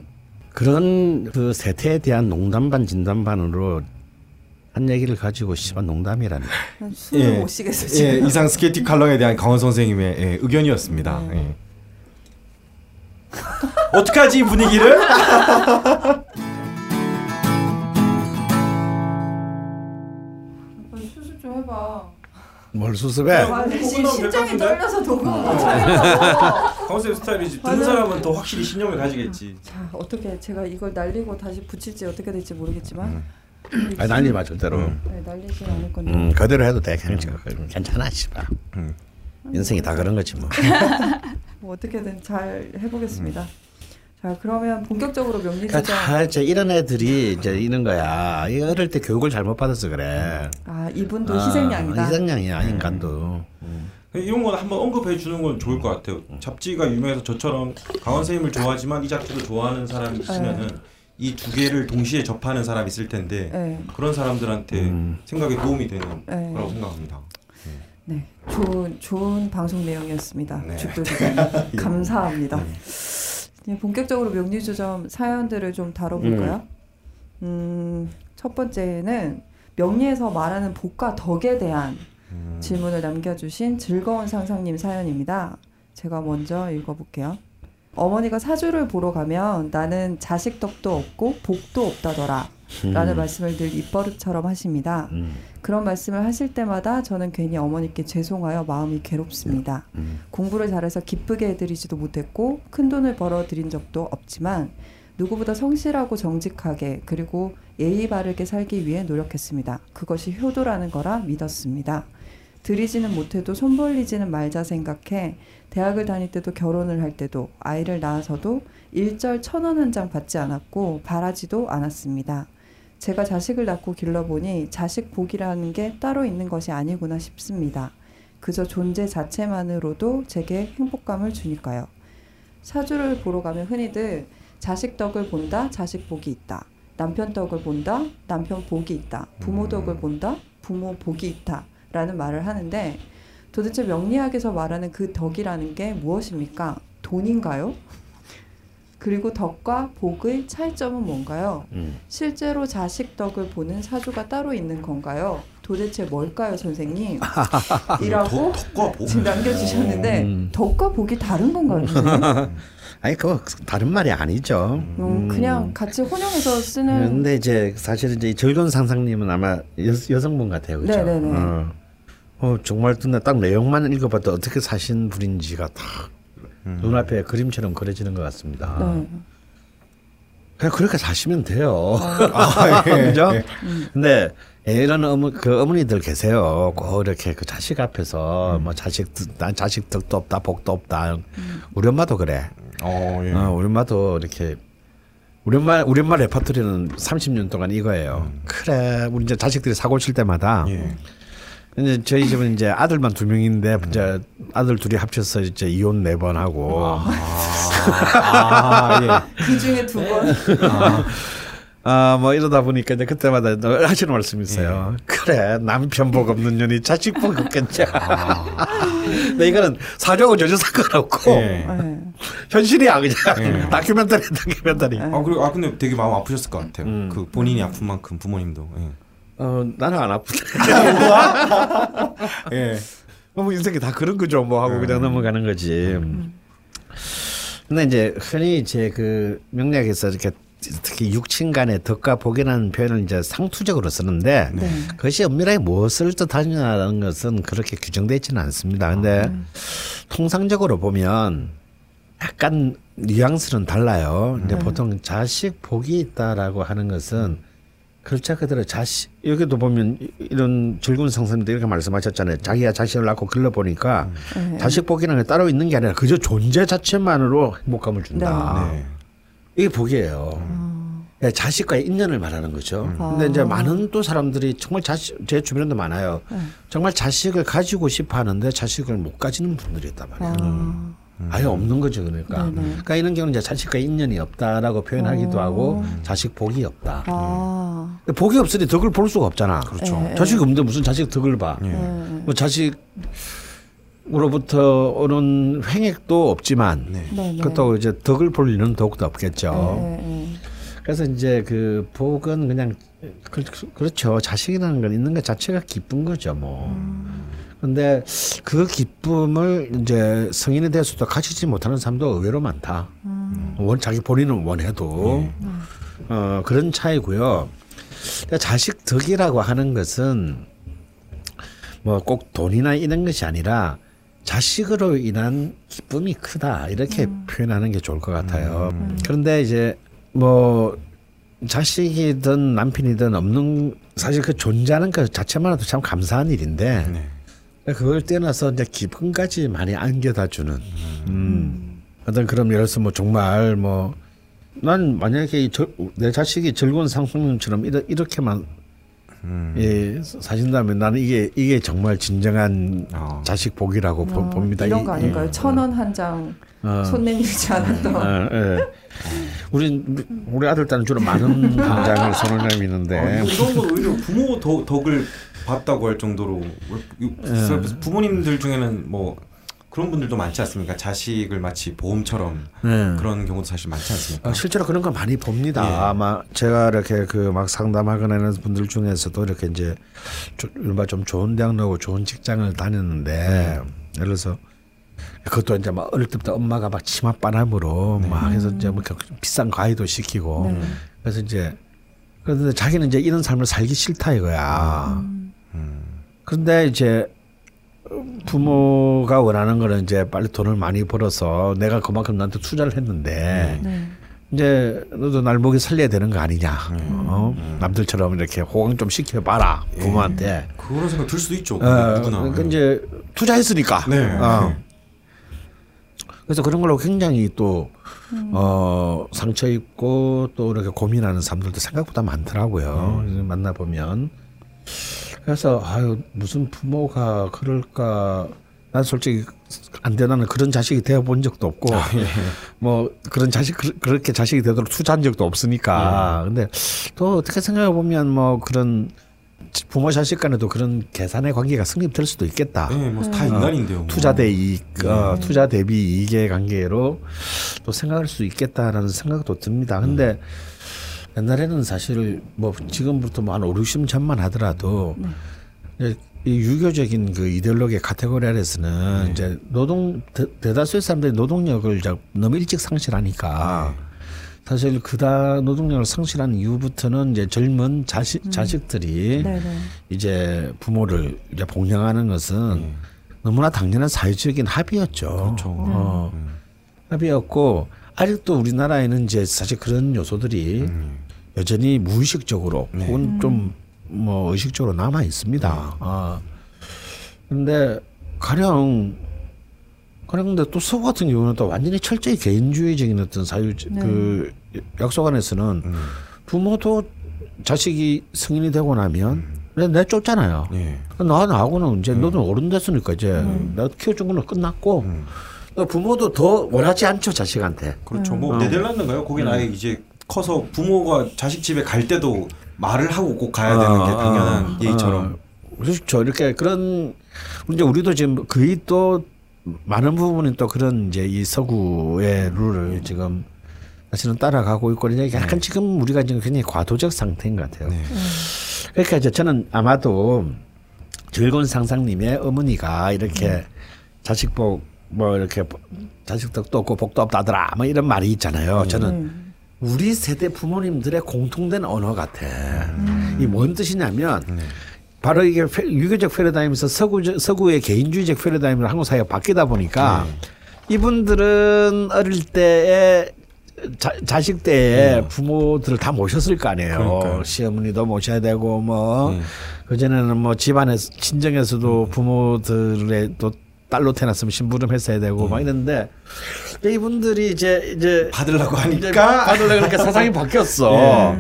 그런 그 세태에 대한 농담 반 진담 반으로 한 얘기를 가지고 씨발 농담이라니. 난 숨을 예. 못 쉬겠어 지금. 예, 이상 스케이팅 칼럼에 대한 강원 선생님의 예, 의견이었습니다. 네. 예. 어떡하지 이 분위기를? 뭘 수습해? 아, 심장이? 떨려서 녹음 못 컨셉 스타일이지. 듣는. 사람은 더 확실히 신념을 가지겠지. 자 어떻게 제가 이걸 날리고 다시 붙일지 어떻게 될지 모르겠지만 아니 날리지 마 절대로. 네, 날리진 않을 건데 음 그대로 해도 돼. 그냥 저- 괜찮아 씨발. 인생이 다 그런 거지 뭐. 뭐 어떻게든 잘 해보겠습니다. 자 그러면 본격적으로 명리 그러니까 다 이제 이런 애들이 이제 이런 거야. 이 어릴 때 교육을 잘못 받아서 그래. 아 이분도 아, 희생양이다. 희생양이야 인간도. 이런 건 한번 언급해 주는 건 좋을 것 같아요. 잡지가 유명해서 저처럼 강원 선생님을 좋아하지만 이 잡지도 좋아하는 사람이 있으면은 이 두 개를 동시에 접하는 사람이 있을 텐데 네. 그런 사람들한테 생각에 도움이 되는 네. 거라고 생각합니다. 네, 좋은 좋은 방송 내용이었습니다. 네. 죽도 기자님 감사합니다. 이제 본격적으로 명리조점 사연들을 좀 다뤄볼까요? 음, 첫 번째는 명리에서 말하는 복과 덕에 대한 음. 질문을 남겨주신 즐거운 상상님 사연입니다. 제가 먼저 읽어볼게요. 어머니가 사주를 보러 가면 나는 자식 덕도 없고 복도 없다더라. 라는 말씀을 늘 입버릇처럼 하십니다. 음. 그런 말씀을 하실 때마다 저는 괜히 어머니께 죄송하여 마음이 괴롭습니다. 음. 공부를 잘해서 기쁘게 해드리지도 못했고 큰 돈을 벌어들인 적도 없지만 누구보다 성실하고 정직하게 그리고 예의 바르게 살기 위해 노력했습니다. 그것이 효도라는 거라 믿었습니다. 드리지는 못해도 손 벌리지는 말자 생각해 대학을 다닐 때도 결혼을 할 때도 아이를 낳아서도 일절 천 원 한 장 받지 않았고 바라지도 않았습니다. 제가 자식을 낳고 길러보니 자식 복이라는 게 따로 있는 것이 아니구나 싶습니다. 그저 존재 자체만으로도 제게 행복감을 주니까요. 사주를 보러 가면 흔히들 자식 덕을 본다, 자식 복이 있다. 남편 덕을 본다, 남편 복이 있다. 부모 덕을 본다, 부모 복이 있다. 라는 말을 하는데 도대체 명리학에서 말하는 그 덕이라는 게 무엇입니까? 돈인가요? 그리고 덕과 복의 차이점은 뭔가요? 음. 실제로 자식 덕을 보는 사주가 따로 있는 건가요? 도대체 뭘까요, 선생님? 이라고. 지금 남겨주셨는데 음. 덕과 복이 다른 건가요? 아니 그거 다른 말이 아니죠. 음, 그냥 같이 혼용해서 쓰는 근데 이제 사실 이제 이 즐거운 상상님은 아마 여, 여성분 같아요, 그렇죠? 네네네. 어. 어, 정말 딱 내용만 읽어봐도 어떻게 사신 분인지가 다 눈앞에 그림처럼 그려지는 것 같습니다. 네. 그냥 그렇게 사시면 돼요. 아, 예. 그죠? 음. 근데 이런 어머, 그 어머니들 계세요. 꼭 이렇게 그 자식 앞에서 뭐 자식, 득- 난 자식 덕도 없다, 복도 없다. 음. 우리 엄마도 그래. 어, 예. 어, 우리 엄마도 이렇게 우리 엄마 우리 엄마 레퍼토리는 30년 동안 이거예요. 그래, 우리 이제 자식들이 사고 칠 때마다 예. 이제 저희 집은 이제 아들만 두 명인데 이제 아들 둘이 합쳐서 이제 이혼 네 번 하고 아, 예. 그 중에 두 번. 아뭐 이러다 보니까 이제 그때마다 늘 하시는 말씀이 있어요. 그래 남편 복 없는 년이 자식 복 없겠냐. 근데 이거는 사주하고 전혀 상관없고 예. 네. 현실이야 그냥 예. 다큐멘터리 다큐멘터리. 아 그리고 아 근데 되게 마음 아프셨을 것 같아요. 음. 그 본인이 아픈 만큼 부모님도. 예. 어 나는 안 아프다. 예. 뭐 인생이 다 그런 거죠 뭐 하고 그냥 넘어가는 거지. 근데 이제 흔히 이제 그 명략에서 이렇게 특히 육친 간의 덕과 복이라는 표현을 이제 상투적으로 쓰는데 네. 그것이 엄밀하게 무엇을 뜻하느냐는 것은 그렇게 규정되어 있지는 않습니다. 근데 통상적으로 보면 약간 뉘앙스는 달라요. 근데 보통 자식 복이 있다라고 하는 것은 그렇지 그대로 자식 여기도 보면 이- 이런 즐거운 상사님도 이렇게 말씀하셨잖아요. 자기가 자식을 낳고 길러 보니까 네. 자식 복이라는 게 따로 있는 게 아니라 그저 존재 자체만으로 행복감을 준다. 네. 이게 복이에요. 예, 자식과의 인연을 말하는 거죠. 근데 이제 아. 많은 또 사람들이 정말 자식 제 주변에도 많아요. 네. 정말 자식을 가지고 싶어 하는데 자식을 못 가지는 분들이 있단 말이에요. 아, 아예 없는 거죠, 그러니까. 네네. 그러니까 이런 경우는 이제 자식과 인연이 없다라고 표현하기도 어. 하고 자식 복이 없다. 아, 근데 복이 없으니 덕을 볼 수가 없잖아. 그렇죠. 예, 예. 자식이 없는데 무슨 자식 덕을 봐. 예. 네. 뭐 자식으로부터 오는 횡액도 없지만 네. 네, 네. 그렇다고 이제 덕을 볼 일은 더욱더 없겠죠. 네, 네. 그래서 이제 그 복은 그냥 그, 그렇죠. 자식이라는 건 있는 것 자체가 기쁜 거죠, 뭐. 근데 그 기쁨을 이제 성인이 돼서도 가지지 못하는 사람도 의외로 많다. 음. 원 자기 본인은 원해도 어 그런 차이고요. 자식 덕이라고 하는 것은 뭐 꼭 돈이나 이런 것이 아니라 자식으로 인한 기쁨이 크다 이렇게 표현하는 게 좋을 것 같아요. 그런데 이제 뭐 자식이든 남편이든 없는 사실 그 존재하는 것 자체만으로도 참 감사한 일인데 네. 그걸 떠나서 이제 기쁨까지 많이 안겨다 주는 음. 어떤 그런 예를 들어서 뭐 정말 뭐 난 만약에 이 저, 내 자식이 즐거운 상승님처럼 이렇, 이렇게만 음. 예, 사신다면 나는 이게 이게 정말 진정한 어. 자식 복이라고 보- 어, 봅니다. 이런 이- 거 아닌가요? 예. 천원 한장 어. 손 내밀지 않았던. 어, 예. 우리 우리 아들 딸은 주로 많은 장을 손을 내미는데 어, 이런 거 오히려 부모 덕, 덕을 봤다고 할 정도로 이- 부모님들 중에는 뭐 그런 분들도 많지 않습니까? 자식을 마치 보험처럼 네. 그런 경우도 사실 많지 않습니까? 어, 실제로 그런 거 많이 봅니다. 예. 아마 제가 이렇게 그 막 상담하거나 하는 분들 중에서도 이렇게 이제 좀, 이른바 좀 좋은 대학 나오고 좋은 직장을 다녔는데 예를 들어서 그것도 이제 막 어릴 때부터 엄마가 막 치맛바람으로 막 해서 이제 뭐 이렇게 비싼 과외도 시키고 네. 그래서 이제 그런데 자기는 이제 이런 삶을 살기 싫다 이거야. 그런데 이제 부모가 원하는 거는 이제 빨리 돈을 많이 벌어서 내가 그만큼 나한테 투자를 했는데 네. 이제 너도 날 먹이 살려야 되는 거 아니냐. 어? 남들처럼 이렇게 호강 좀 시켜봐라 부모한테. 그런 생각 들 수도 있죠. 어, 누구나. 그러니까 이제 투자했으니까. 네. 어. 그래서 그런 걸로 굉장히 또 어, 상처 입고 또 이렇게 고민하는 사람들도 생각보다 많더라고요. 그래서 만나 보면 그래서 아유 무슨 부모가 그럴까. 난 솔직히 안 되나는 그런 자식이 되어 본 적도 없고 뭐 그런 자식 그- 그렇게 자식이 되도록 투자한 적도 없으니까 근데 또 어떻게 생각해 보면 뭐 그런 부모 자식 간에도 그런 계산의 관계가 성립될 수도 있겠다. 네, 뭐다 인간인데요. 뭐. 투자 대 이익, 어, 투자 대비 이익의 관계로 또 생각할 수 있겠다라는 생각도 듭니다. 근데 옛날에는 사실 뭐 지금부터 뭐한 5, 60년 전만 하더라도 이제 이 유교적인 그 이데올로기의 카테고리 아래서는 이제 노동 대, 대다수의 사람들이 노동력을 자- 너무 일찍 상실하니까 사실 그다 노동력을 상실한 이후부터는 이제 젊은 자식 자식들이 네, 네. 이제 부모를 이제 복양하는 것은 너무나 당연한 사회적인 합의였죠. 그렇죠. 어, 합의였고 아직도 우리나라에는 이제 사실 그런 요소들이 음. 여전히 무의식적으로 네. 혹은 좀뭐 의식적으로 남아 있습니다. 아. 근데 가령 가령 근데 또 서구 같은 경우는 또 완전히 철저히 개인주의적인 어떤 사유 네. 그 약속 안에서는 음. 부모도 자식이 성인이 되고 나면 내 내 쫓잖아요. 예. 나 나하고는 이제 너는 어른 됐으니까 이제 음. 내가 키워준 거는 끝났고 또 부모도 더 원하지 않죠 자식한테. 그렇죠. 음. 뭐 어. 네덜란드인가요? 거긴 아예 이제 커서 부모가 자식 집에 갈 때도 말을 하고 꼭 가야 되는 게 어, 당연한 어, 예의처럼. 어, 그렇죠. 이렇게 그런 이제 우리도 지금 거의 또 많은 부분은 또 그런 이제 이 서구의 룰을 지금 사실은 따라가고 있고 이제 약간 지금 우리가 지금 굉장히 과도적 상태인 것 같아요. 네. 그러니까 이제 저는 아마도 즐거운 상상님의 어머니가 이렇게 자식복 뭐 이렇게 자식 덕도 없고 복도 없다더라 뭐 이런 말이 있잖아요. 저는 음. 우리 세대 부모님들의 공통된 언어 같아. 이뭔 뜻이냐면 바로 이게 페- 유교적 패러다임에서 서구 서구의 개인주의적 패러다임으로 한국 사회가 바뀌다 보니까 이분들은 어릴 때에 자, 자식 때에 부모들을 다 모셨을 거 아니에요. 그러니까요. 시어머니도 모셔야 되고 뭐 네. 그전에는 뭐 집안에서 친정에서도 부모들의 또 딸로 태어났으면 심부름 했어야 되고 막 이랬는데 이분들이 이제 이제 받으려고 하니까 받으려고 그러니까 세상이 바뀌었어. 예.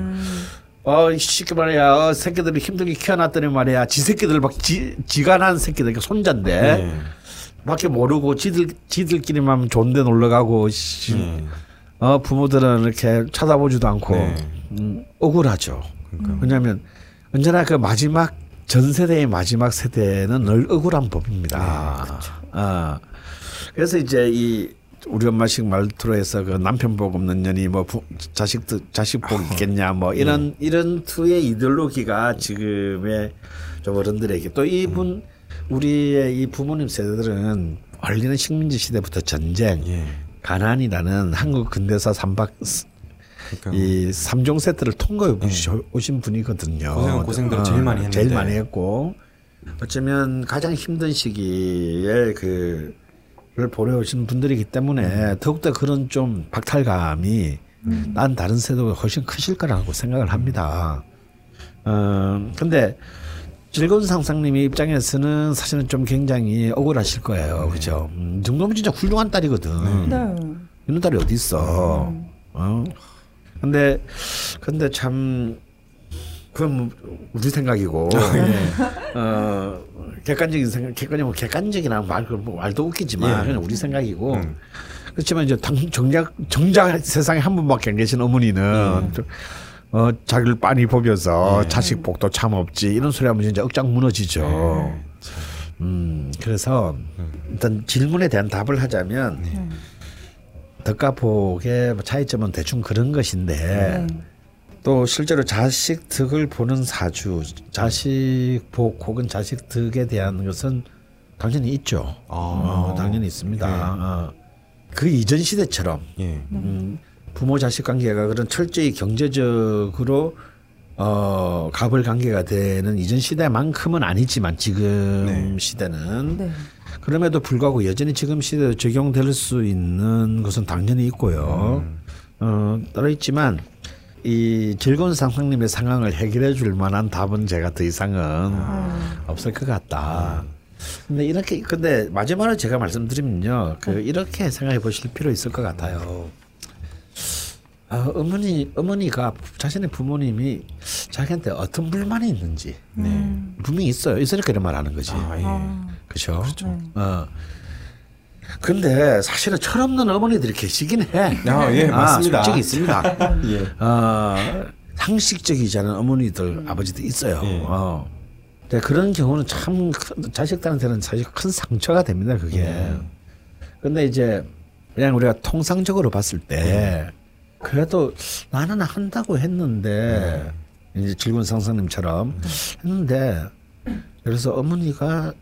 어, 쉽게 말이야. 어, 새끼들이 힘들게 키워놨더니 말이야. 지 새끼들 막 지, 지가 난 새끼들, 그러니까 손자인데. 네. 밖에 모르고 지들, 지들끼리만 좋은데 놀러 가고, 씨. 네. 어, 부모들은 이렇게 쳐다보지도 않고, 네. 음, 억울하죠. 그러니까. 왜냐하면 언제나 그 마지막 전 세대의 마지막 세대는 늘 억울한 법입니다. 아, 그래서 이제 이 우리 엄마식 말투로 해서 그 남편 복 없는 년이 뭐 부, 자식 자식 복 있겠냐 뭐 이런 이런 투의 이데올로기가 지금의 좀 어른들에게 또 이분 우리의 이 부모님 세대들은 원리는 식민지 시대부터 전쟁 예. 가난이라는 한국 근대사 삼박 그러니까 이 삼종 세트를 통과해 오신 분이거든요. 고생은 고생대로 제일 많이 했는데. 제일 많이 했고 어쩌면 가장 힘든 시기에 그를 보내오신 분들이기 때문에 더욱더 그런 좀 박탈감이 난 다른 세도 훨씬 크실 거라고 생각을 합니다. 어 근데 즐거운 상상님의 입장에서는 사실은 좀 굉장히 억울하실 거예요, 그죠? 음, 이 정도면 진짜 훌륭한 딸이거든. 네. 이런 딸이 어디 있어? 어? 근데 근데 참 그건 뭐 우리 생각이고. 어 객관적인 생각 객관적 뭐 객관적이나 말, 뭐 말도 웃기지만 예. 그냥 우리 생각이고. 음. 그렇지만 이제 당, 정작 정작 세상에 한 분밖에 안 계신 어머니는 좀, 어 자기를 빤히 보면서 자식 복도 참 없지. 이런 소리 하면 진짜 억장 무너지죠. 음 그래서 일단 질문에 대한 답을 하자면 덕과 복의 차이점은 대충 그런 것인데 또 실제로 자식 덕을 보는 사주, 자식 복 혹은 자식 덕에 대한 것은 당연히 있죠. 어, 당연히 있습니다. 어. 그 이전 시대처럼 예. 음, 부모 자식 관계가 그런 철저히 경제적으로 어 갑을 관계가 되는 이전 시대만큼은 아니지만 지금 네. 시대는 네. 그럼에도 불구하고 여전히 지금 시대에 적용될 수 있는 것은 당연히 있고요. 어, 따로 있지만 이 즐거운 상상님의 상황을 해결해 줄 만한 답은 제가 더 이상은 없을 것 같다. 근데 이렇게 근데 마지막으로 제가 말씀드리면요, 그 이렇게 생각해 보실 필요 있을 것 같아요. 아, 어머니 어머니가 자신의 부모님이 자기한테 어떤 불만이 있는지 분명히 있어요. 있으니까 이런 말 하는 거지. 아, 예. 그렇죠. 어. 근데 사실은 철없는 어머니들이 계시긴 해. 아, 예, 맞습니다. 솔직히 있습니다. 예. 어, 상식적이지 않은 어머니들, 아버지도 있어요. 예. 어. 근데 그런 경우는 참 큰- 자식들한테는 사실 큰 상처가 됩니다. 그게. 음. 근데 이제 그냥 우리가 통상적으로 봤을 때 그래도 나는 한다고 했는데 이제 즐거운 상상님처럼 했는데 그래서 어머니가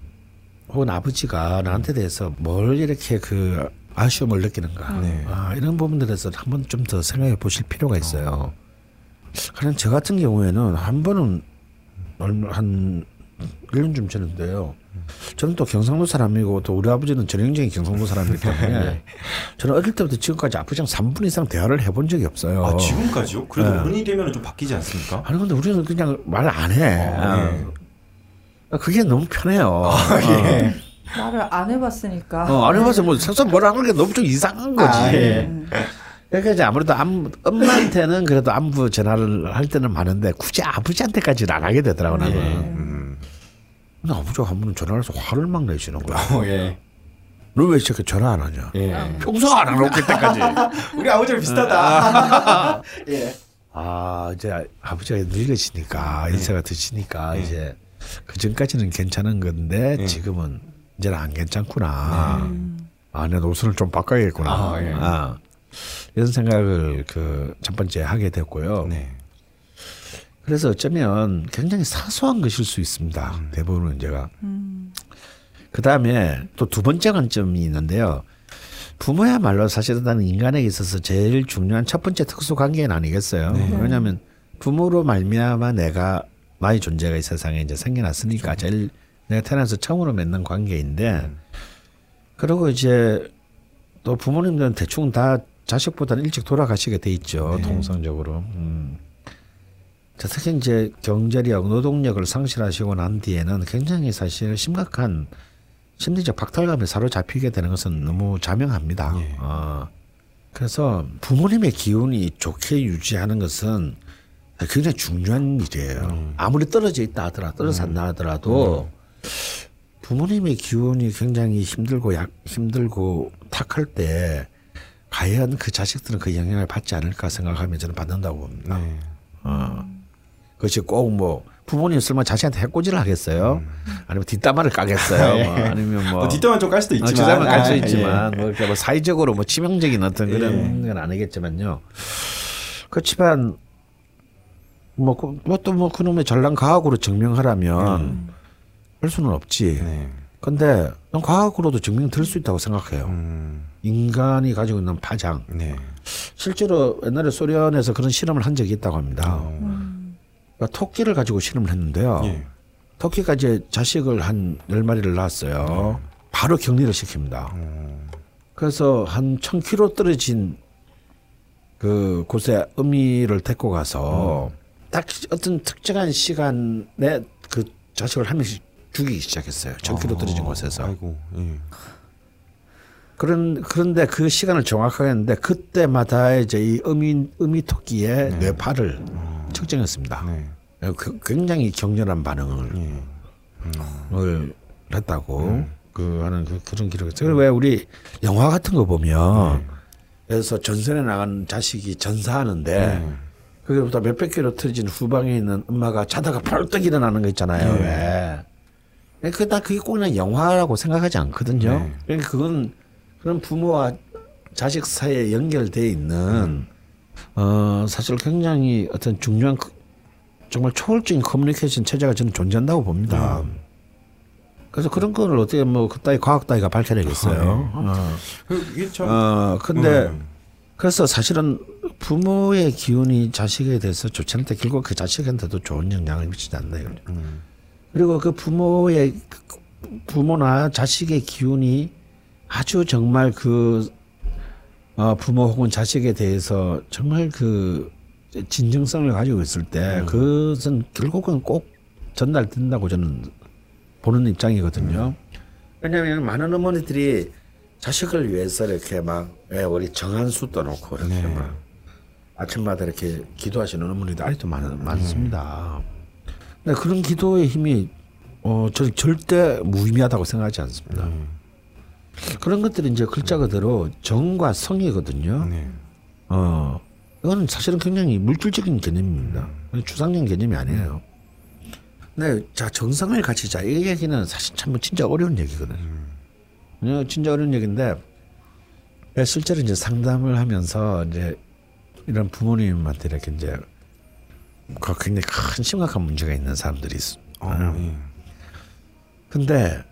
혹은 아버지가 나한테 대해서 뭘 이렇게 그 아쉬움을 느끼는가 네. 아, 이런 부분들에서 한번 좀 더 생각해 보실 필요가 있어요. 그냥 저 같은 경우에는 한 번은 얼마 한 1년쯤 전인데요. 저는 또 경상도 사람이고 또 우리 아버지는 전형적인 경상도 사람이기 때문에 저는 어릴 때부터 지금까지 아버지랑 3분 이상 대화를 해본 적이 없어요. 아 지금까지요? 그래도 네. 어른이 되면 좀 바뀌지 않습니까? 아니 근데 우리는 그냥 말 안 해. 아, 예. 아, 그게 너무 편해요. 예. 말을 안 해봤으니까. 어, 안 해봐서 뭐 서서 뭐라는 게 너무 좀 이상한 거지. 아, 예. 음. 그러니까 이제 아무래도 안부, 엄마한테는 그래도 안부 전화를 할 때는 많은데 굳이 아버지한테까지는 안 하게 되더라고 나는. 음. 근데 아버지가 한 번은 전화를 해서 화를 막 내시는 거야. 어, 예. 너왜 이렇게 전화 안 하냐? 예. 평소 안 하고 그때까지. 우리 아버지랑 비슷하다. 예. 아 이제 아버지가 늙으시니까 연세가 드시니까 이제 그 전까지는 괜찮은 건데 예. 지금은 이제는 안 괜찮구나. 아, 내 노선을 좀 바꿔야겠구나. 아, 예. 아, 이런 생각을 그 첫 번째 하게 됐고요. 네. 그래서 어쩌면 굉장히 사소한 것일 수 있습니다. 대부분 문제가. 그 다음에 또 두 번째 관점이 있는데요. 부모야말로 사실은 나는 인간에게 있어서 제일 중요한 첫 번째 특수 관계는 아니겠어요. 왜냐하면 부모로 말미암아 내가 나의 존재가 이 세상에 이제 생겨났으니까 제일 내가 태어나서 처음으로 맺는 관계인데 그리고 이제 또 부모님들은 대충 다 자식보다는 일찍 돌아가시게 돼 있죠 통상적으로. 음. 자, 특히 이제 경제력, 노동력을 상실하시고 난 뒤에는 굉장히 사실 심각한 심리적 박탈감에 사로잡히게 되는 것은 너무 자명합니다. 예. 어. 그래서 부모님의 기운이 좋게 유지하는 것은 굉장히 중요한 일이에요. 아무리 떨어져 있다 하더라, 떨어져 산다 하더라도 부모님의 기운이 굉장히 힘들고 약 힘들고 탁할 때 과연 그 자식들은 그 영향을 받지 않을까 생각하면 저는 받는다고 봅니다. 네. 어. 그것이 꼭 뭐 부모님 설마 자식한테 해코지를 하겠어요? 아니면 뒷담화를 까겠어요? 뭐 아니면 뭐 뭐 뒷담화 좀 깔 수도 있지만. 뒷담화 깔수 아, 있지만 예. 뭐, 이렇게 뭐 사회적으로 뭐 치명적인 어떤 그런 건 아니겠지만요. 그렇지만 뭐또뭐 그놈의 전란 과학으로 증명하라면 할 수는 없지. 네. 근데 난 과학으로도 증명될 수 있다고 생각해요. 음. 인간이 가지고 있는 파장. 네. 실제로 옛날에 소련에서 그런 실험을 한 적이 있다고 합니다. 그러니까 토끼를 가지고 실험을 했는데요. 예. 토끼가 이제 자식을 한 열마리를 낳았어요. 바로 격리를 시킵니다. 그래서 한 1000km 떨어진 그 곳에 어미를 데리고 가서 딱 어떤 특정한 시간에 그 자식을 한 명씩 죽이기 시작했어요. 1000km 떨어진 곳에서. 아이고. 예. 그런 그런데 그 시간을 정확하게 했는데 그때마다 이제 이 어미 어미 토끼의 뇌파를 측정했습니다. 네. 그 굉장히 격렬한 반응을 예. 을 했다고 그 하는 그, 그런 기록이 있어요. 그리고 왜 우리 영화 같은 거 보면 그래서 전선에 나간 자식이 전사하는데 그게보다 몇백 킬로 틀어진 후방에 있는 엄마가 자다가 벌떡 일어나는 거 있잖아요. 왜? 그나 그게 꼭 그냥 영화라고 생각하지 않거든요. 그러니까 그건 그런 부모와 자식 사이에 연결돼 있는 어 사실 굉장히 어떤 중요한 그- 정말 초월적인 커뮤니케이션 체제가 저는 존재한다고 봅니다. 그래서 그런 거를 어떻게 뭐 그따위 과학 따위가 밝혀내겠어요. 어. 그 이게 참. 어, 근데 음. 그래서 사실은 부모의 기운이 자식에 대해서 좋지 않는데 결국 그 자식한테도 좋은 영향을 미치지 않나 이거죠. 음. 그리고 그 부모의 그 부모나 자식의 기운이 아주 정말 그 어, 부모 혹은 자식에 대해서 정말 그 진정성을 가지고 있을 때 그것은 결국은 꼭 전달된다고 저는 보는 입장이거든요. 왜냐하면 많은 어머니들이 자식을 위해서 이렇게 막왜 우리 정한수 떠놓고 이렇게 네. 막 아침마다 이렇게 기도하시는 어머니들 아직도 많, 많습니다. 근데 그런 기도의 힘이 어, 저 절대 무의미하다고 생각하지 않습니다. 그런 것들이 이제 글자 그대로 정과 성이거든요. 네. 어, 이건 사실은 굉장히 물질적인 개념입니다. 추상적인 개념이 아니에요. 근데 자 정상을 갖추자 이 얘기는 사실 참 진짜 어려운 얘기거든요. 어, 진짜 어려운 얘기인데 예, 실제로 이제 상담을 하면서 이제 이런 부모님한테 이렇게 이제 그 굉장히 큰 심각한 문제가 있는 사람들이 있어. 어, 예. 근데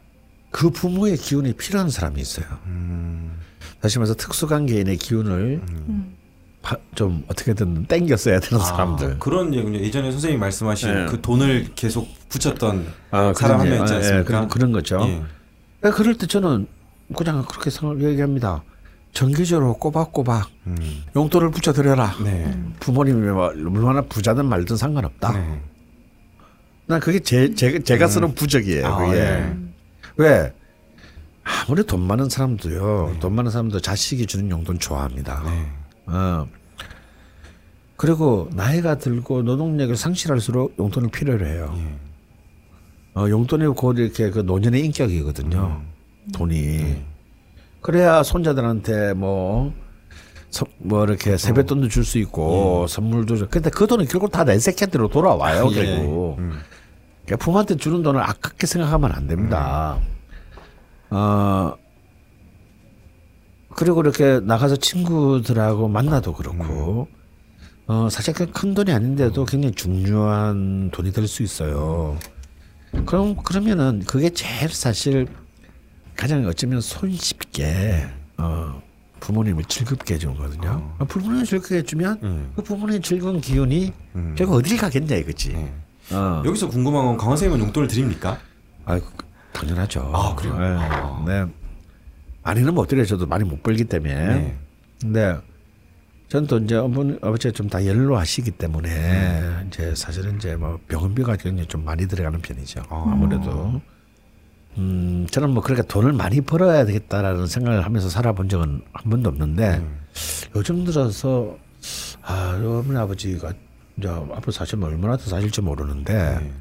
그 부모의 기운이 필요한 사람이 있어요. 음. 다시 말해서 특수관계인의 기운을 바- 좀 어떻게든 땡겨 써야 되는 사람들. 아, 그런 얘기군요. 예전에 선생님이 말씀하신 네. 그 돈을 계속 붙였던 아, 사람 한 그런 명 있지 예, 않습니까? 예, 그런, 그런 거죠. 예. 예, 그럴 때 저는 그냥 그렇게 생각 얘기합니다. 정기적으로 꼬박꼬박 음. 용돈을 붙여드려라. 네. 부모님이 뭐 얼마나 부자든 말든 상관없다. 네. 난 그게 제, 제, 제가 쓰는 부적이에요. 아, 그게. 예. 왜? 아무리 돈 많은 사람도요. 돈 많은 사람도 자식이 주는 용돈 좋아합니다. 네. 어. 그리고 나이가 들고 노동력을 상실할수록 용돈을 필요로 해요. 예. 어, 용돈이 곧 이렇게 그 노년의 인격이거든요. 돈이. 그래야 손자들한테 뭐, 서- 뭐 이렇게 세뱃돈도 줄 수 있고 선물도 줄. 근데 그 돈은 결국 다 내 새끼한테로 돌아와요. 예. 결국. 음. 그러니까 부모한테 주는 돈을 아깝게 생각하면 안 됩니다. 어 그리고 이렇게 나가서 친구들하고 만나도 그렇고 어 사실 그큰 돈이 아닌데도 굉장히 중요한 돈이 될 수 있어요. 그럼 그러면은 그게 제일 사실 가장 어쩌면 손쉽게 어 부모님을 즐겁게 해주는 거거든요. 부모님을 즐겁게 해주면 음. 그 부모님의 즐거운 기운이 결국 어딜 가겠냐 이거지. 네. 어. 여기서 궁금한 건 강원 선생님은 용돈을 드립니까? 아, 당연하죠. 아, 그래요? 네. 아. 네. 많이는 못 드려요. 저도 많이 못 벌기 때문에. 네. 근데 저는 또 이제 어머니, 아버지가 좀 다 연로하시기 때문에 이제 사실은 이제 뭐 병원비가 굉장히 좀 많이 들어가는 편이죠. 아무래도. 음, 저는 뭐 그렇게 돈을 많이 벌어야 되겠다라는 생각을 하면서 살아본 적은 한 번도 없는데 요즘 들어서 아, 어머니 아버지가 이제 앞으로 사시면 얼마나 더 사실지 모르는데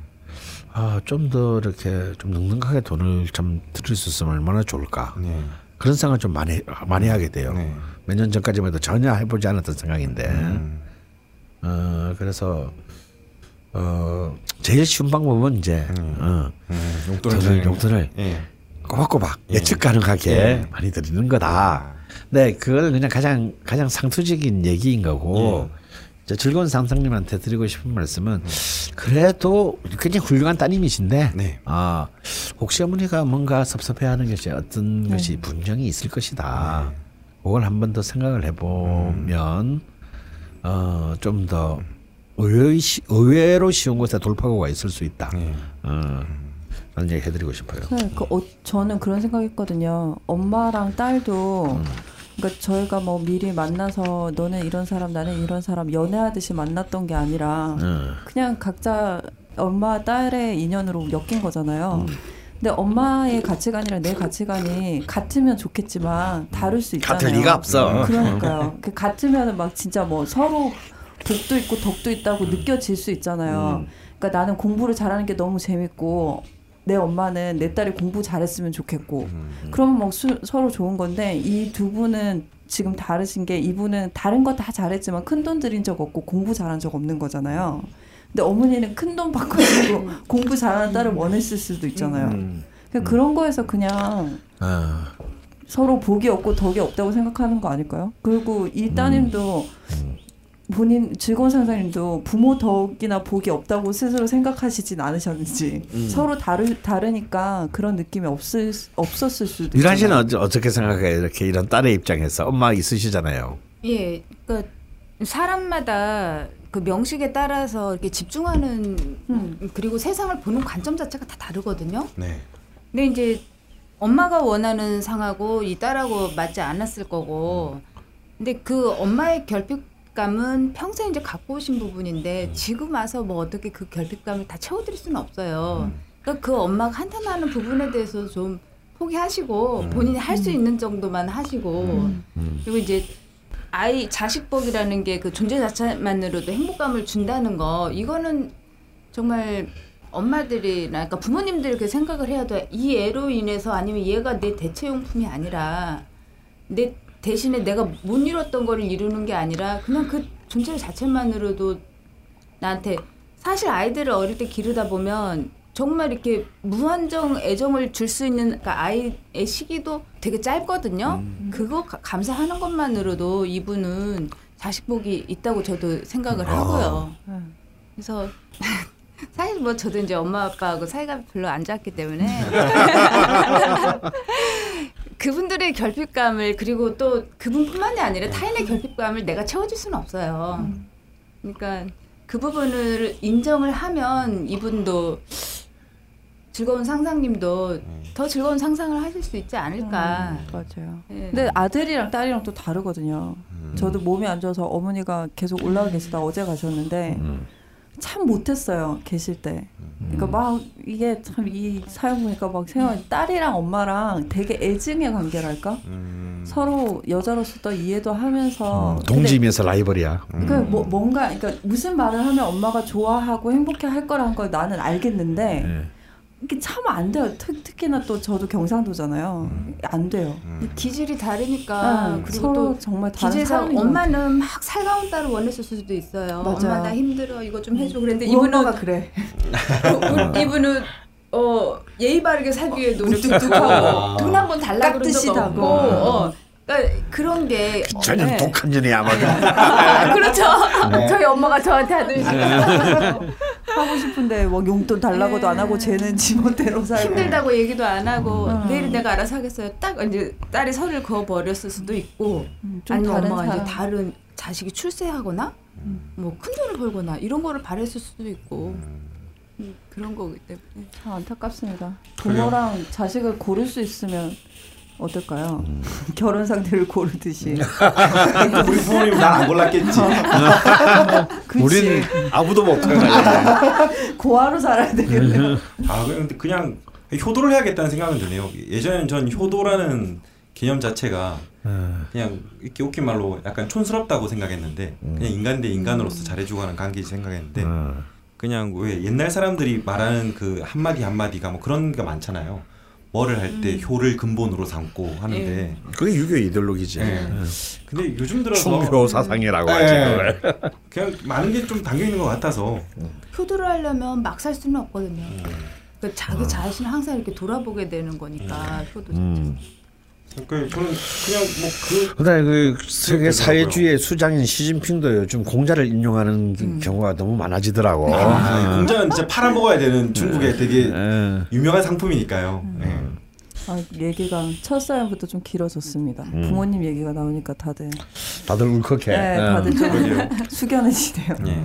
아, 좀 더 이렇게 좀 넉넉하게 돈을 좀 들일 수 있으면 얼마나 좋을까. 네. 그런 생각을 좀 많이 많이 하게 돼요. 네. 몇년 전까지만 해도 전혀 해보지 않았던 생각인데, 음. 어 그래서 어 제일 쉬운 방법은 이제 어, 음. 용돈을 용돈을 예. 꼬박꼬박 예 측 가능하게 예. 많이 드리는 거다. 네, 그걸 그냥 가장 가장 상투적인 얘기인 거고 저 즐거운 상상님한테 드리고 싶은 말씀은 그래도 굉장히 훌륭한 따님이신데 네. 아 혹시 어머니가 뭔가 섭섭해하는 것이 어떤 것이 분명히 있을 것이다. 그걸 한 번 더 생각을 해보면 어, 좀더 의외 의외 로 쉬운 곳에 돌파구가 있을 수 있다. 네. 어, 라는 얘기 해드리고 싶어요. 네, 그 어, 저는 그런 생각했거든요. 엄마랑 딸도 그러니까 저희가 뭐 미리 만나서 너는 이런 사람 나는 이런 사람 연애하듯이 만났던 게 아니라 어. 그냥 각자 엄마 딸의 인연으로 엮인 거잖아요. 근데 엄마의 가치관이랑 내 가치관이 같으면 좋겠지만 다를 수 있잖아요. 같을 리가 없어. 그러니까요. 그 같으면 막 진짜 뭐 서로 복도 있고 덕도 있다고 느껴질 수 있잖아요. 그러니까 나는 공부를 잘하는 게 너무 재밌고 내 엄마는 내 딸이 공부 잘했으면 좋겠고 그러면 뭐 수- 서로 좋은 건데 이 두 분은 지금 다르신 게 이분은 다른 거 다 잘했지만 큰 돈 들인 적 없고 공부 잘한 적 없는 거잖아요. 근데 어머니는 큰 돈 받고지고 공부 잘하는 딸을 원했을 수도 있잖아요. 음. 그런런 거에서 그냥 아, 서로 복이 없고 덕이 없다고 생각하는 거 아닐까요? 그리고 이 따님도 본인 즐거운 상사님도 부모 덕이나 복이 없다고 스스로 생각하시진 않으셨는지 서로 다르 다르니까 그런 느낌이 없을 없었을 수도 유란 씨는 있잖아요. 어째- 어떻게 생각해요? 이렇게 이런 딸의 입장에서 엄마 있으시잖아요. 예, 그러니까 사람마다 그 명식에 따라서 이렇게 집중하는 음. 그리고 세상을 보는 관점 자체가 다 다르거든요. 네. 근데 이제 엄마가 원하는 상하고 이 딸하고 맞지 않았을 거고, 근데 그 엄마의 결핍 감은 평생 이제 갖고 오신 부분인데 지금 와서 뭐 어떻게 그 결핍감을 다 채워드릴 수는 없어요. 그러니까 그 엄마가 한탄하는 부분에 대해서 좀 포기하시고 본인이 할 수 있는 정도만 하시고. 그리고 이제 아이 자식복이라는 게 그 존재 자체만으로도 행복감을 준다는 거 이거는 정말 엄마들이나 그러니까 부모님들이 그 생각을 해야 돼. 이 애로 인해서 아니면 얘가 내 대체용품이 아니라 내 대신에 내가 못 이뤘던 거를 이루는 게 아니라 그냥 그 존재 자체만으로도 나한테 사실 아이들을 어릴 때 기르다 보면 정말 이렇게 무한정 애정을 줄 수 있는 그러니까 아이의 시기도 되게 짧거든요. 그거 가- 감사하는 것만으로도 이분은 자식복이 있다고 저도 생각을 하고요. 음. 그래서 사실 뭐 저도 이제 엄마 아빠하고 사이가 별로 안 좋았기 때문에 그분들의 결핍감을 그리고 또 그분뿐만이 아니라 타인의 결핍감을 내가 채워줄 수는 없어요. 그러니까 그 부분을 인정을 하면 이분도 즐거운 상상님도 더 즐거운 상상을 하실 수 있지 않을까. 맞아요. 예. 근데 아들이랑 딸이랑 또 다르거든요. 저도 몸이 안 좋아서 어머니가 계속 올라가 계시다 어제 가셨는데 참 못했어요 계실 때. 그러니까 막 이게 참 이 사연 보니까 막 생각 딸이랑 엄마랑 되게 애증의 관계랄까? 음. 서로 여자로서 또 이해도 하면서 근데 동지면서 라이벌이야. 그 뭐, 뭔가 그러니까 무슨 말을 하면 엄마가 좋아하고 행복해 할 거라는 걸 나는 알겠는데 예. 이게 참 안 돼요. 특, 특히나 또 저도 경상도잖아요. 안 돼요. 기질이 다르니까 아, 그리고 서로 또 정말 다른 것 엄마는 막 살가운 딸을 원했을 수도 있어요. 맞아요. 엄마 나 힘들어 이거 좀 해줘. 그런데 우리 이분은 엄마가 그래. 어, 이분은 어 예의 바르게 살기 위해 노력하고 돈 한번 달라 그런 적. 없고 어, 그러니까 그런 게 전혀 네. 독한 년이 아마 아, 그렇죠. 저희 엄마가 저한테 하듯이 하고 싶은데 뭐 용돈 달라고도 안 하고 쟤는 지멋대로 살고. 힘들다고 얘기도 안 하고 음. 내일 내가 알아서 하겠어요. 딱 이제 딸이 선을 그어 버렸을 수도 있고. 음, 좀 아니면 다른 엄마가 사람. 이제 다른 자식이 출세하거나 뭐 큰 돈을 벌거나 이런 거를 바랬을 수도 있고. 음, 그런 거기 때문에. 참 안타깝습니다. 부모랑 자식을 고를 수 있으면 어떨까요? 결혼 상대를 고르듯이. 우리 부모님 난안 골랐겠지. 그치. 우리는 아무도 못하는 고아로 살아야 되겠네요. 아 근데 그냥 효도를 해야겠다는 생각은 드네요. 예전엔 전 효도라는 개념 자체가 그냥 이렇게 웃긴 말로 약간 촌스럽다고 생각했는데 그냥 인간 대 인간으로서 잘해주고 하는 관계지 생각했는데 그냥 왜 옛날 사람들이 말하는 그 한마디 한마디가 뭐 그런 게 많잖아요. 뭐를 할 때 효를 근본으로 삼고 하는데 그게 유교 이데올로기지. 예. 근데 요즘 들어서 충효 사상이라고 예. 하지 그걸. 그냥 많은 게 좀 담겨 있는 것 같아서 효도를 하려면 막 살 수는 없거든요. 음. 그러니까 자기 자신을 항상 이렇게 돌아보게 되는 거니까 효도 자체가. 음. 그러니까 저는 그냥 뭐그 그다음에 그 세계. 사회주의의 수장인 시진핑도 요즘 공자를 인용하는 음. 경우가 너무 많아지더라고. 아, 공자는 진짜 팔아먹어야 되는 중국의 되게 예. 유명한 상품이니까요. 네. 아, 얘기가 첫 사연부터 좀 길어졌습니다. 음. 부모님 얘기가 나오니까 다들 다들 울컥해. 네, 예. 다들 좀 그러게요. 숙연해지네요. 예.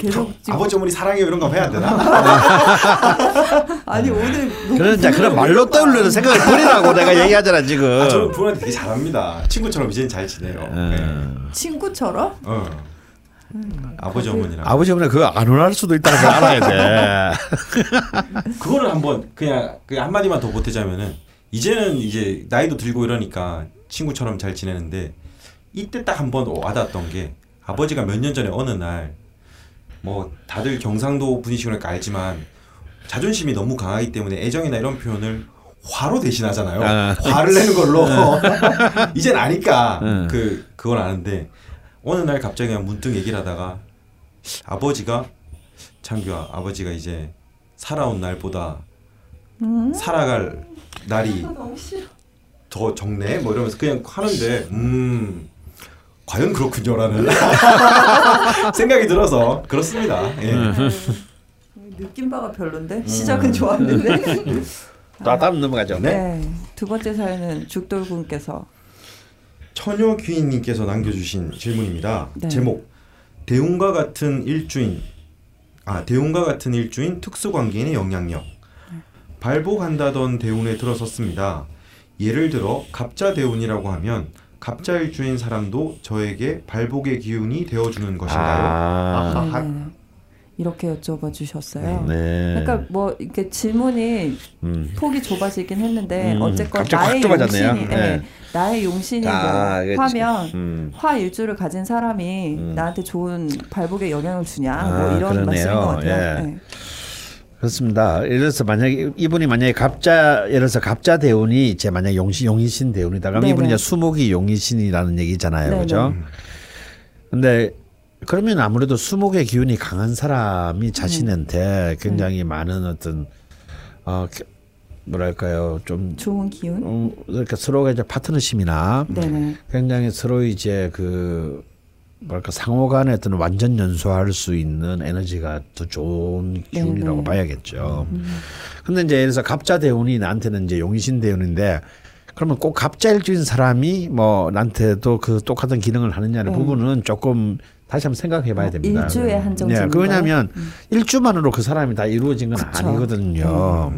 계속 지금 아버지 어머니 사랑해요 이런 거 해야 되나? 아니 오늘 그런 자 그런 말로 떠올리는 생각을 버리라고 내가 얘기하잖아 지금. 아, 저는 부모한테 되게 잘합니다. 친구처럼 이제는 잘 지내요. 네. 친구처럼 어. 아버지 어머니랑 아버지 어머니 그거 안 원할 수도 있다는 걸 알아야 돼. 그거를 한번 그냥 그 한마디만 더 보태자면은 이제는 이제 나이도 들고 이러니까 친구처럼 잘 지내는데 이때 딱 한번 와닿았던 게 아버지가 몇 년 전에 어느 날 뭐 다들 경상도 분이시니까 알지만 자존심이 너무 강하기 때문에 애정이나 이런 표현을 화로 대신하잖아요. 아. 화를 내는 걸로 이젠 아니까 음. 그 그건 아는데 어느 날 갑자기 그냥 문득 얘기를 하다가 아버지가 창규야 아버지가 이제 살아온 날보다 살아갈 날이 더 적네 뭐 이러면서 그냥 하는데 음 과연 그렇군요라는 생각이 들어서 그렇습니다. 예. 느낌 바가 별론데 음. 시작은 좋았는데. 나 다음 넘어가죠. 네. 네. 두 번째 사연은 죽돌군께서 처녀 귀인님께서 남겨주신 질문입니다. 네. 제목 대운과 같은 일주인 아 대운과 같은 일주인 특수관계인의 영향력 발복한다던 대운에 들어섰습니다. 예를 들어 갑자 대운이라고 하면 갑자 일주인 사람도 저에게 발복의 기운이 되어주는 것인가요? 아, 아, 네네네. 이렇게 여쭤봐 주셨어요. 네. 그러니까 뭐 이렇게 질문이 음. 폭이 좁아지긴 했는데 음, 어쨌건 갑자기 확 나의. 용신이 네. 네. 나의 용신이 아, 뭐. 화면 음. 화 일주를 가진 사람이 음. 나한테 좋은 발복에 영향을 주냐 아, 뭐 이런 그러네요. 말씀인 것 같아요. 예. 네. 그렇습니다. 예를 들어서 만약에 이분이 만약에 갑자 예를 들어서 갑자 대운이 이제 만약 용신 용의신 대운이다. 네네. 이분이 이제 수목이 용의신이라는 얘기잖아요. 네네. 그죠? 근데 그러면 아무래도 수목의 기운이 강한 사람이 자신한테 굉장히 많은 어떤 어 겨- 뭐랄까요 좀 좋은 기운. 음, 그러니까 서로가 이제 파트너십이나 네네. 굉장히 서로 이제 그 뭐랄까 상호간에 어떤 완전 연소할 수 있는 에너지가 더 좋은 기운이라고 네네. 봐야겠죠. 근데 이제 예를 들어서 갑자 대운이 나한테는 이제 용신 대운인데 그러면 꼭 갑자일 주인 사람이 뭐 나한테도 그 똑같은 기능을 하느냐는 네. 부분은 조금 다시 한번 생각해 봐야 어, 됩니다. 일주에 한정적인 네, 그 왜냐하면 음. 일주만으로 그 사람이 다 이루어진 건 그쵸. 아니거든요. 어,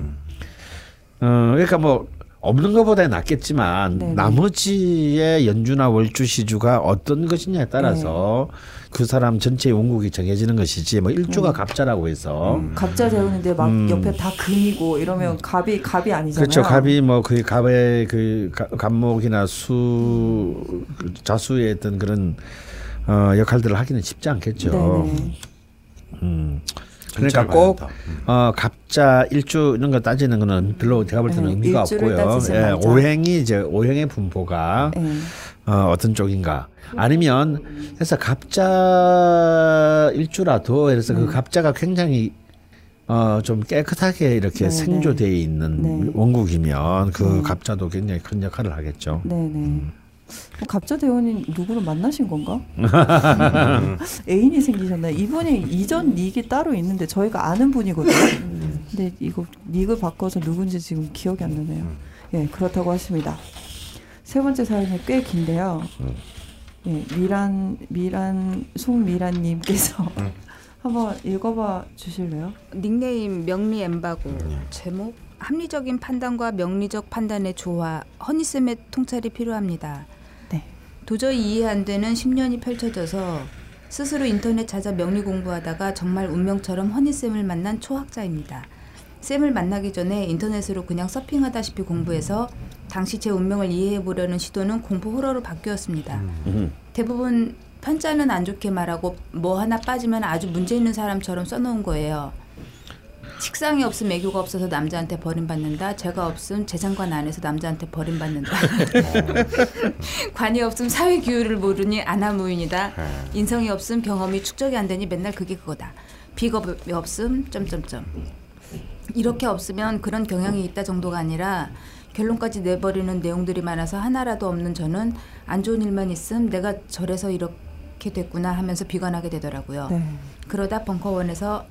그러니까 뭐 없는 것보다 낫겠지만 네네. 나머지의 연주나 월주 시주가 어떤 것이냐에 따라서 네. 그 사람 전체의 원국이 정해지는 것이지 뭐 일주가 갑자라고 해서 갑자 재우는데 막 음. 옆에 다 금이고 이러면 갑이 갑이 아니잖아요. 그렇죠. 갑이 뭐 그 갑의 그 가- 갑목이나 수그 자수의 어떤 그런 어, 역할들을 하기는 쉽지 않겠죠. 네네. 음. 그러니까 꼭. 음. 어, 갑자 일주 이런 거 따지는 거는 별로 제가 볼 때는 네, 의미가 없고요. 예. 오행이 이제 오행의 분포가 네. 어, 어떤 쪽인가 아니면 그래서 갑자 일주라도 그래서 그 갑자가 굉장히 어, 좀 깨끗하게 이렇게 네, 생조되어 있는 네. 원국이면 그 네. 갑자도 굉장히 큰 역할을 하겠죠. 네네. 어, 갑자 대원이 누구를 만나신 건가? 애인이 생기셨나요? 이분이 이전 닉이 따로 있는데 저희가 아는 분이거든요. 근데 이거 닉을 바꿔서 누군지 지금 기억이 안 나네요. 예, 그렇다고 하십니다. 세 번째 사연이 꽤 긴데요. 예, 미란 미란 송미란님께서 한번 읽어봐 주실래요? 닉네임 명리 엠바고 제목 합리적인 판단과 명리적 판단의 조화 허니쌤의 통찰이 필요합니다. 네. 도저히 이해 안 되는 10년이 펼쳐져서 스스로 인터넷 찾아 명리 공부하다가 정말 운명처럼 허니쌤을 만난 초학자입니다. 쌤을 만나기 전에 인터넷으로 그냥 서핑하다시피 공부해서 당시 제 운명을 이해해 보려는 시도는 공포 호러로 바뀌었습니다. 음. 대부분 편자는 안 좋게 말하고 뭐 하나 빠지면 아주 문제 있는 사람처럼 써놓은 거예요. 식상이 없음 애교가 없어서 남자한테 버림받는다. 제가 없음 재산관 안에서 남자한테 버림받는다. 관이 없음 사회 규율을 모르니 아나무인이다. 인성이 없음 경험이 축적이 안 되니 맨날 그게 그거다. 비겁이 없음 점점점. 이렇게 없으면 그런 경향이 있다 정도가 아니라 결론까지 내버리는 내용들이 많아서 하나라도 없는 저는 안 좋은 일만 있음 내가 저래서 이렇게 됐구나 하면서 비관하게 되더라고요. 네. 그러다 벙커원에서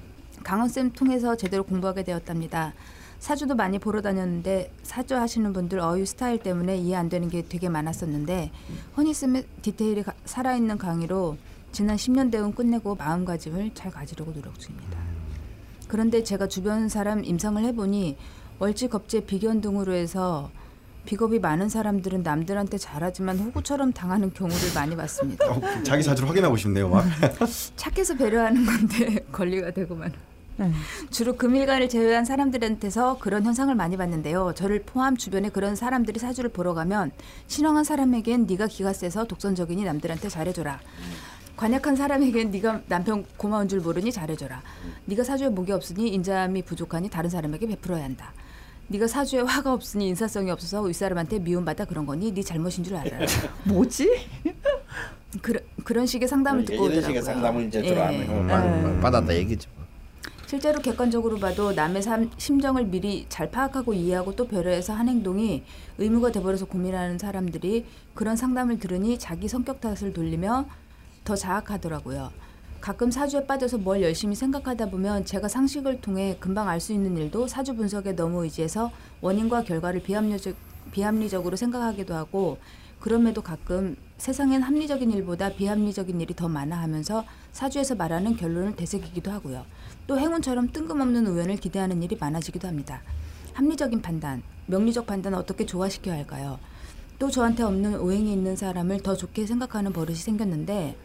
강원쌤 통해서 제대로 공부하게 되었답니다. 사주도 많이 보러 다녔는데 사주 하시는 분들 어휘 스타일 때문에 이해 안 되는 게 되게 많았었는데 허니쌤의 디테일이 가- 살아있는 강의로 지난 10년 대운 끝내고 마음가짐을 잘 가지려고 노력 중입니다. 그런데 제가 주변 사람 임상을 해보니 월지겁제 비견 등으로 해서 비겁이 많은 사람들은 남들한테 잘하지만 호구처럼 당하는 경우를 많이 봤습니다. 어, 자기 사주를 확인하고 싶네요. 막. 착해서 배려하는 건데 권리가 되고만. 네. 주로 금일간을 제외한 사람들한테서 그런 현상을 많이 봤는데요. 저를 포함 주변에 그런 사람들이 사주를 보러 가면 신앙한 사람에겐 네가 기가 세서 독선적이니 남들한테 잘해줘라. 관약한 사람에겐 네가 남편 고마운 줄 모르니 잘해줘라. 네가 사주에 목이 없으니 인자함이 부족하니 다른 사람에게 베풀어야 한다. 네가 사주에 화가 없으니 인사성이 없어서 윗사람한테 미움받아 그런 거니 네 잘못인 줄 알아라. 뭐지? 그런 그런 식의 상담을 듣고 이런 오더라고요. 식의 상담을 이제 예. 주로 하는 거 받- 받았다 얘기죠. 실제로 객관적으로 봐도 남의 삶, 심정을 미리 잘 파악하고 이해하고 또 배려해서 한 행동이 의무가 돼버려서 고민하는 사람들이 그런 상담을 들으니 자기 성격 탓을 돌리며 더 자학하더라고요. 가끔 사주에 빠져서 뭘 열심히 생각하다 보면 제가 상식을 통해 금방 알 수 있는 일도 사주 분석에 너무 의지해서 원인과 결과를 비합리적, 비합리적으로 생각하기도 하고 그럼에도 가끔 세상엔 합리적인 일보다 비합리적인 일이 더 많아 하면서 사주에서 말하는 결론을 되새기기도 하고요. 또 행운처럼 뜬금없는 우연을 기대하는 일이 많아지기도 합니다. 합리적인 판단, 명리적 판단은 어떻게 조화시켜야 할까요? 또 저한테 없는 오행이 있는 사람을 더 좋게 생각하는 버릇이 생겼는데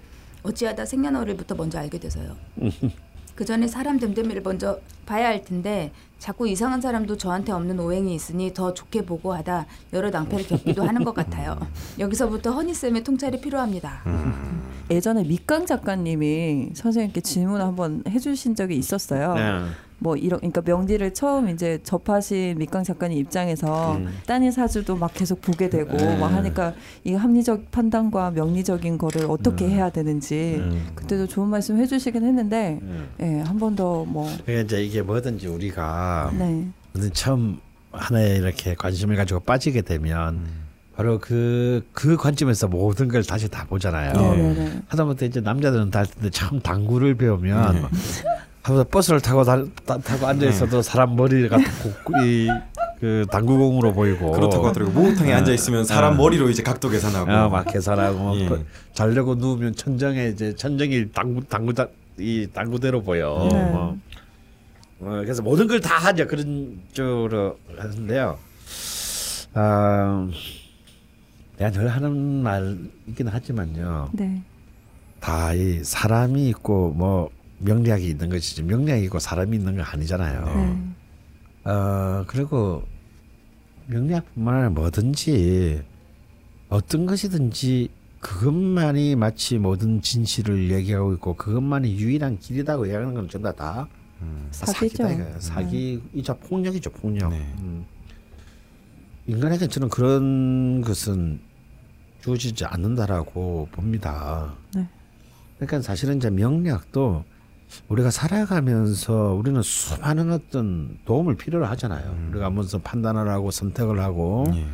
어찌하다 생년월일부터 먼저 알게 돼서요. 그 전에 사람 됨됨이를 먼저 봐야 할 텐데 자꾸 이상한 사람도 저한테 없는 오행이 있으니 더 좋게 보고 하다 여러 낭패를 겪기도 하는 것 같아요. 여기서부터 허니쌤의 통찰이 필요합니다. 예전에 밑강 작가님이 선생님께 질문 한번 해주신 적이 있었어요. 네. 뭐 이런 그러니까 명디를 처음 이제 접하신 밑강 작가님 입장에서 음. 따님 사주도 막 계속 보게 되고 네. 막 하니까 이 합리적 판단과 명리적인 거를 어떻게 해야 되는지 음. 그때도 좋은 말씀 해주시긴 했는데 예, 한 번 더뭐 그러니까 이제 이게 뭐든지 우리가 네. 뭐든 처음 하나에 이렇게 관심을 가지고 빠지게 되면 바로 그 그 관점에서 모든 걸 다시 다 보잖아요. 네네네. 하다못해 이제 남자들은 다 할 텐데 참 당구를 배우면 하면서 버스를 타고 다, 다- 타고 앉아 있어도 사람 머리가 이그 당구공으로 보이고 그렇다고 하더라고요. 목욕탕에 앉아 있으면 사람 머리로 이제 각도 계산하고. 어, 막 계산하고 뭐 예. 그- 자려고 누우면 천정에 이제 천정이 당구 당구 이 당구대로 보여. 네. 뭐. 어, 그래서 모든 걸 다 하죠 그런 쪽으로 하는데요. 아, 내가 늘 하는 말이긴 하지만요. 네. 다이 사람이 있고 뭐 명리학이 있는 것이지 명리학이 있고 사람이 있는 건 아니잖아요. 네. 어 그리고 명리학뿐만 아니라 뭐든지 어떤 것이든지 그것만이 마치 모든 진실을 얘기하고 있고 그것만이 유일한 길이라고 얘기하는 건 전부 다 사기죠. 사기다 이거예요. 사기이자 폭력이죠 폭력. 네. 음. 인간에게 저는 그런 것은 주어지지 않는다라고 봅니다. 네. 그러니까 사실은 이제 명리학도 우리가 살아가면서 우리는 수많은 어떤 도움을 필요로 하잖아요. 우리가 하면서 판단을 하고 선택을 하고 예.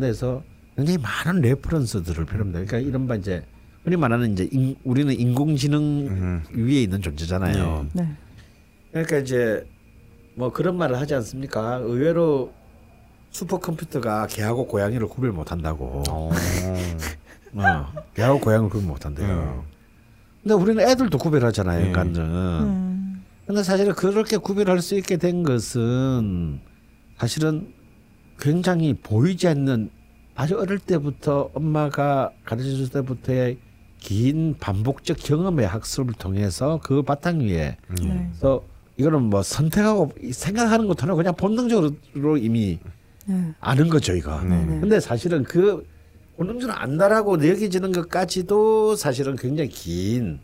데서 굉장히 많은 reference들을 필요합니다. 그러니까 이런 바 이제 흔히 말하는 이제 인, 우리는 인공지능 음. 위에 있는 존재잖아요. 네. 그러니까 이제 뭐 그런 말을 하지 않습니까? 의외로 슈퍼컴퓨터가 개하고 고양이를 구별 못한다고. 어. 어, 개하고 고양이를 구별 못한대요. 근데 우리는 애들도 구별하잖아요, 네. 인간은. 음. 근데 사실은 그렇게 구별할 수 있게 된 것은 사실은 굉장히 보이지 않는 아주 어릴 때부터 엄마가 가르쳐 줄 때부터의 긴 반복적 경험의 학습을 통해서 그 바탕 위에 네. 그래서 이거는 뭐 선택하고 생각하는 것도 아니고 그냥 본능적으로 이미 네. 아는 거죠 이거. 네. 근데 사실은 그 본능적으로 안다라고 여겨지는 것까지도 사실은 굉장히 긴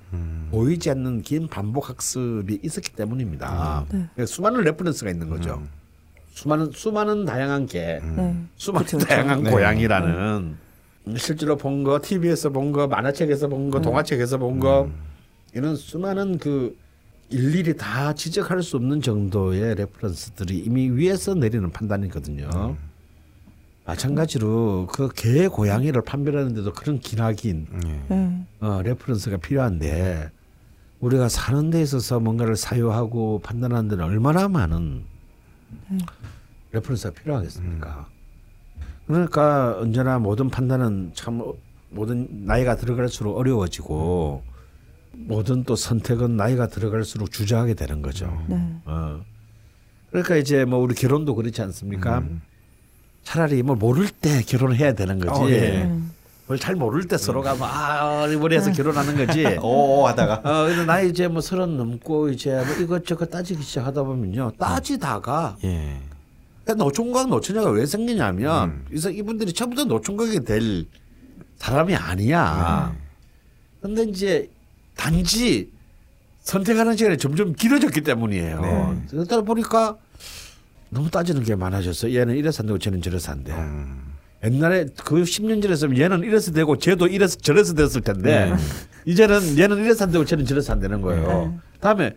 보이지 않는 긴 반복 학습이 있었기 때문입니다. 네. 그러니까 수많은 reference가 있는 거죠. 수많은 수많은 다양한 개, 네. 수많은 그쵸, 그쵸. 다양한 네. 고양이라는 실제로 본 거, TV에서 본 거, 만화책에서 본 거, 동화책에서 본 거, 이런 수많은 그 일일이 다 지적할 수 없는 정도의 reference들이 이미 위에서 내리는 판단이거든요. 마찬가지로 그 개 고양이를 판별하는데도 그런 기나긴 예. 네. 어, reference가 필요한데 우리가 사는 데 있어서 뭔가를 사유하고 판단하는 데는 얼마나 많은 reference가 필요하겠습니까? 그러니까 언제나 모든 판단은 참 모든 나이가 들어갈수록 어려워지고 모든 또 선택은 나이가 들어갈수록 주저하게 되는 거죠. 네. 어. 그러니까 이제 뭐 우리 결혼도 그렇지 않습니까? 차라리 뭘 모를 때 결혼해야 되는 거지. 어, 예. 음. 뭘잘 모를 때 서로가 뭐 아, 머리에서 결혼하는 거지. 오 하다가 어, 근데 나 이제 뭐 서른 넘고 이제 뭐 이것저것 따지기 시작하다 보면요. 따지다가 예. 노총각 노처녀가 왜 생기냐면 음. 그래서 이분들이 처음부터 노총각이 될 사람이 아니야. 근데 이제 단지 선택하는 시간이 점점 길어졌기 때문이에요. 네. 그러다 보니까 너무 따지는 게 많아졌어. 얘는 이래서 안 되고 쟤는 저래서 안 돼. 음. 옛날에 그 10년 전에서 얘는 이래서 되고 쟤도 이래서 저래서 됐을 텐데 네. 이제는 얘는 이래서 안 되고 쟤는 저래서 안 되는 거예요. 다음에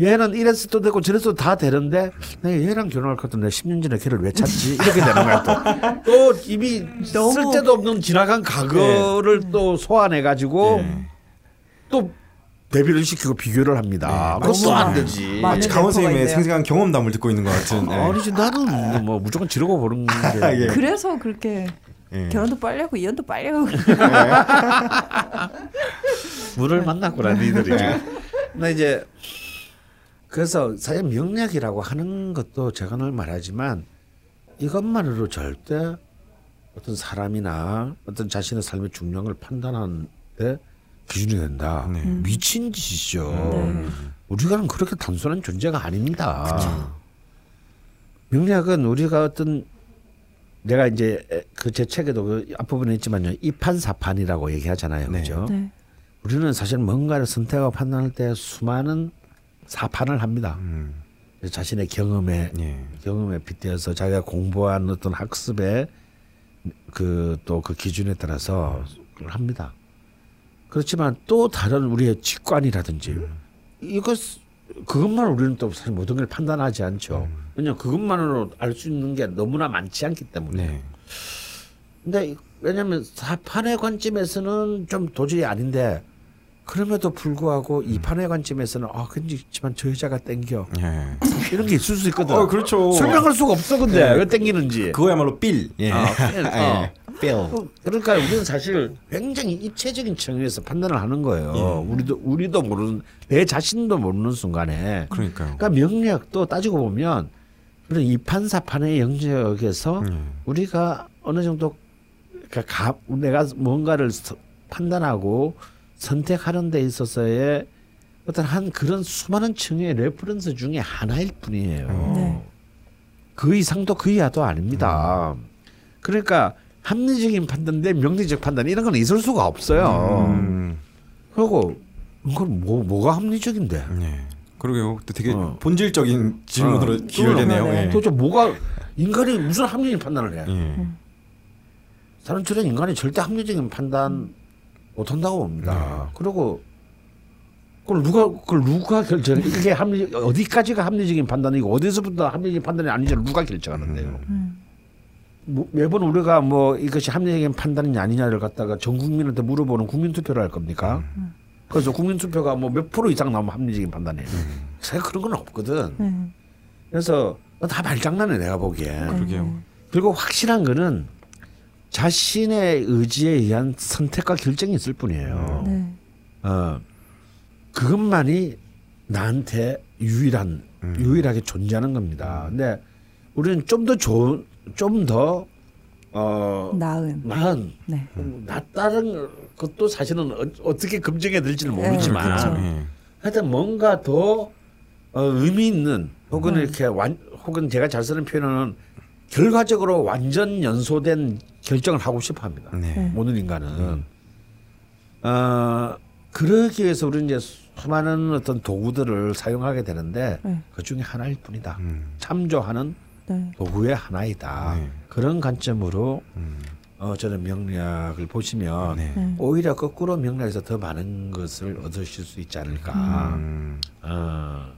얘는 이래서도 되고 저래서도 다 되는데 내가 얘랑 결혼할 것 같은데 10년 전에 걔를 왜 찾지? 이렇게 되는 거야 또. 또 이미 쓸데도 없는 지나간 과거를 또 소환해 가지고 예. 또 대비를 시키고 비교를 합니다. 네, 그것도 안. 되지. 마치 강원 선생님의. 생생한 경험담을 듣고 있는 것 같은. 예. 아니지 나는 뭐 무조건 지르고 보는 게 예. 그래서 그렇게 예. 결혼도 빨리 하고 이혼도 빨리 하고 물을 만났구나 니들이. 근데 이제 그래서 사실 명략이라고 하는 것도 제가 늘 말하지만 이것만으로 절대 어떤 사람이나 어떤 자신의 삶의 중요함을 판단하는데 기준이 된다. 네. 미친 짓이죠. 네. 우리가는 그렇게 단순한 존재가 아닙니다. 명략은 우리가 어떤 내가 이제 그 제 책에도 그 앞부분에 있지만요 이판사판이라고 얘기하잖아요, 네. 그죠? 네. 우리는 사실 뭔가를 선택하고 판단할 때 수많은 사판을 합니다. 음. 자신의 경험에 예. 경험에 빗대어서 자기가 공부한 어떤 학습의 그 또그 기준에 따라서 그걸 합니다. 그렇지만 또 다른 우리의 직관이라든지 이것 그것만 우리는 또 사실 모든 걸 판단하지 않죠. 왜냐하면 그것만으로 알 수 있는 게 너무나 많지 않기 때문에. 네. 근데 왜냐하면 사판의 관점에서는 좀 도저히 아닌데 그럼에도 불구하고 이 판의 관점에서는 아 그렇지만 저 여자가 땡겨 예. 이런 게 있을 수 있거든. 어 그렇죠. 설명할 수가 없어 근데 네. 왜 땡기는지. 그거야말로 빌. 예. 아, 빌. 어. 빌. 그러니까 우리는 사실 굉장히 입체적인 측면에서 판단을 하는 거예요. 우리도 우리도 모르는 내 자신도 모르는 순간에. 그러니까요. 그러니까 명리학도 따지고 보면 그런 이판사판의 영역에서 음. 우리가 어느 정도 그러니까 가, 내가 뭔가를 서- 판단하고 선택하는 데 있어서의 어떤 한 그런 수많은 층의 reference 중에 하나일 뿐이에요. 네. 그 이상도 그 이하도 아닙니다. 그러니까 합리적인 판단 대 명리적 판단 이런 건 있을 수가 없어요. 음. 그리고 이건 뭐 뭐가 합리적인데? 예. 그러게요. 또 되게 어. 본질적인 질문으로 어. 기울되네요. 그러네. 예. 도대체 뭐가 인간이 무슨 합리적인 판단을 해? 예. 사람들은 인간이 절대 합리적인 판단 못 한다고 봅니다. 그리고 그걸 누가 그걸 누가 결정? 이게 합리 어디까지가 합리적인 판단이고 어디서부터 합리적인 판단이 아닌지 를 누가 결정하는데요? 뭐, 매번 우리가 뭐 이것이 합리적인 판단이냐 아니냐를 갖다가 전 국민한테 물어보는 국민 투표를 할 겁니까? 그래서 국민 투표가 뭐 몇 프로 이상 나오면 합리적인 판단이에요. 사실 그런 건 없거든. 네. 그래서 다 말장난해 내가 보기엔. 그러게요. 그리고 확실한 거는 자신의 의지에 의한 선택과 결정이 있을 뿐이에요. 네. 어, 그것만이 나한테 유일한 유일하게 존재하는 겁니다. 근데 우리는 좀 더 좋은 좀더 어, 나은. 나은 네. 낫다는 것도 사실은 어, 어떻게 검증해야 될지는 네, 모르지만 그렇죠. 예. 하여튼 뭔가 더 어, 의미 있는 혹은 이렇게 완 혹은 제가 잘 쓰는 표현은 결과적으로 완전 연소된 결정을 하고 싶어 합니다. 네. 모든 인간은. 어, 그러기 위해서 우리는 이제 수많은 어떤 도구들을 사용하게 되는데 네. 그 중에 하나일 뿐이다. 음. 참조하는 네. 도구의 하나이다. 네. 그런 관점으로 음. 어, 저는 명리학을 보시면 네. 네. 오히려 거꾸로 명리학에서 더 많은 것을 얻으실 수 있지 않을까. 음. 어.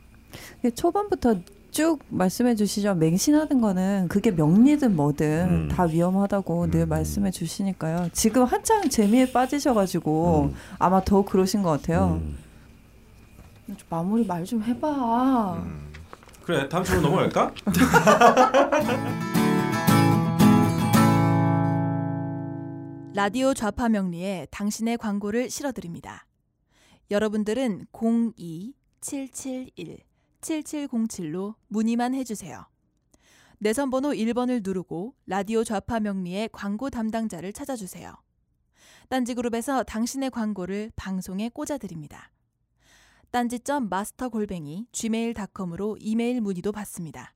초반부터 쭉 말씀해 주시죠. 맹신하는 거는 그게 명리든 뭐든 음. 다 위험하다고 늘 말씀해 주시니까요. 지금 한창 재미에 빠지셔가지고 아마 더 그러신 것 같아요. 음. 좀 마무리 말 좀 해봐. 그래 다음 주로 넘어갈까? 라디오 좌파 명리에 당신의 광고를 실어드립니다. 여러분들은 02-771-7707로 문의만 해주세요. 내선번호 1번을 누르고 라디오 좌파 명리의 광고 담당자를 찾아주세요. 딴지그룹에서 당신의 광고를 방송에 꽂아드립니다. 딴지점 마스터 골뱅이 gmail.com으로 이메일 문의도 받습니다.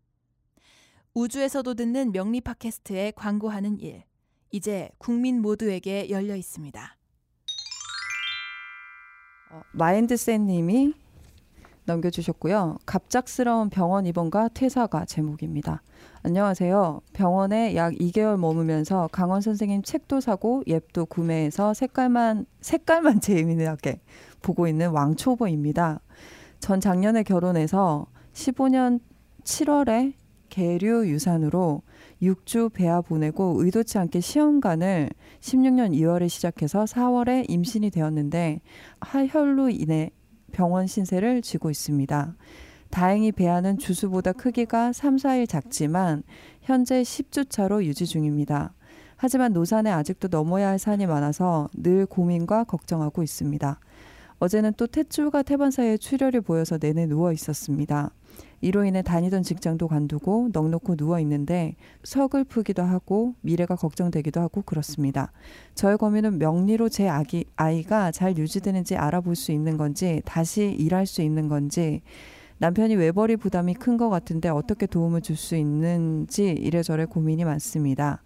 우주에서도 듣는 명리 팟캐스트에 광고하는 일. 이제 국민 모두에게 열려 있습니다. 어, 마인드셋 님이 남겨주셨고요. 갑작스러운 병원 입원과 퇴사가 제목입니다. 안녕하세요. 병원에 약 2개월 머무면서 강원 선생님 책도 사고 앱도 구매해서 색깔만 색깔만 재미나게 보고 있는 왕초보입니다. 전 작년에 결혼해서 15년 7월에 계류 유산으로 6주 배아 보내고 의도치 않게 시험관을 16년 2월에 시작해서 4월에 임신이 되었는데 하혈로 인해 병원 신세를 쥐고 있습니다. 다행히 배아는 주수보다 크기가 3, 4일 작지만 현재 10주 차로 유지 중입니다. 하지만 노산에 아직도 넘어야 할 산이 많아서 늘 고민과 걱정하고 있습니다. 어제는 또 탯줄과 태반 사이에 출혈이 보여서 내내 누워 있었습니다. 이로 인해 다니던 직장도 관두고 넉넉히 누워 있는데 서글프기도 하고 미래가 걱정되기도 하고 그렇습니다. 저의 고민은 명리로 제 아기, 아이가 잘 유지되는지 알아볼 수 있는 건지 다시 일할 수 있는 건지 남편이 외벌이 부담이 큰 것 같은데 어떻게 도움을 줄 수 있는지 이래저래 고민이 많습니다.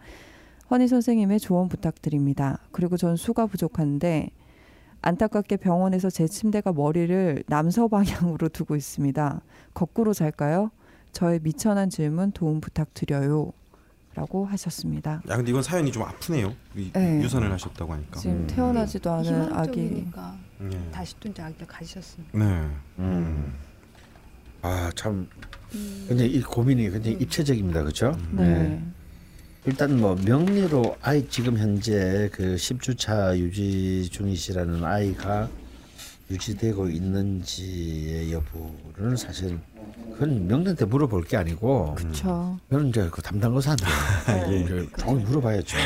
허니 선생님의 조언 부탁드립니다. 그리고 전 수가 부족한데 안타깝게 병원에서 제 침대가 머리를 남서 방향으로 두고 있습니다. 거꾸로 잘까요? 저의 미천한 질문 도움 부탁드려요. 라고 하셨습니다. 야 근데 이건 사연이 좀 아프네요. 이, 네. 유산을 하셨다고 하니까. 지금 태어나지도 않은 아기. 희망적이니까 네. 다시 또 이제 아기를 가지셨습니다. 네. 음. 아, 참. 근데 이 고민이 굉장히 입체적입니다. 그렇죠? 네. 일단 뭐 명리로 아이 지금 현재 그 10주차 유지 중이시라는 아이가 유지되고 있는지의 여부를 사실 그건 명리한테 물어볼 게 아니고 그렇죠. 이제 그 담당 의사한테 좀 물어봐야죠.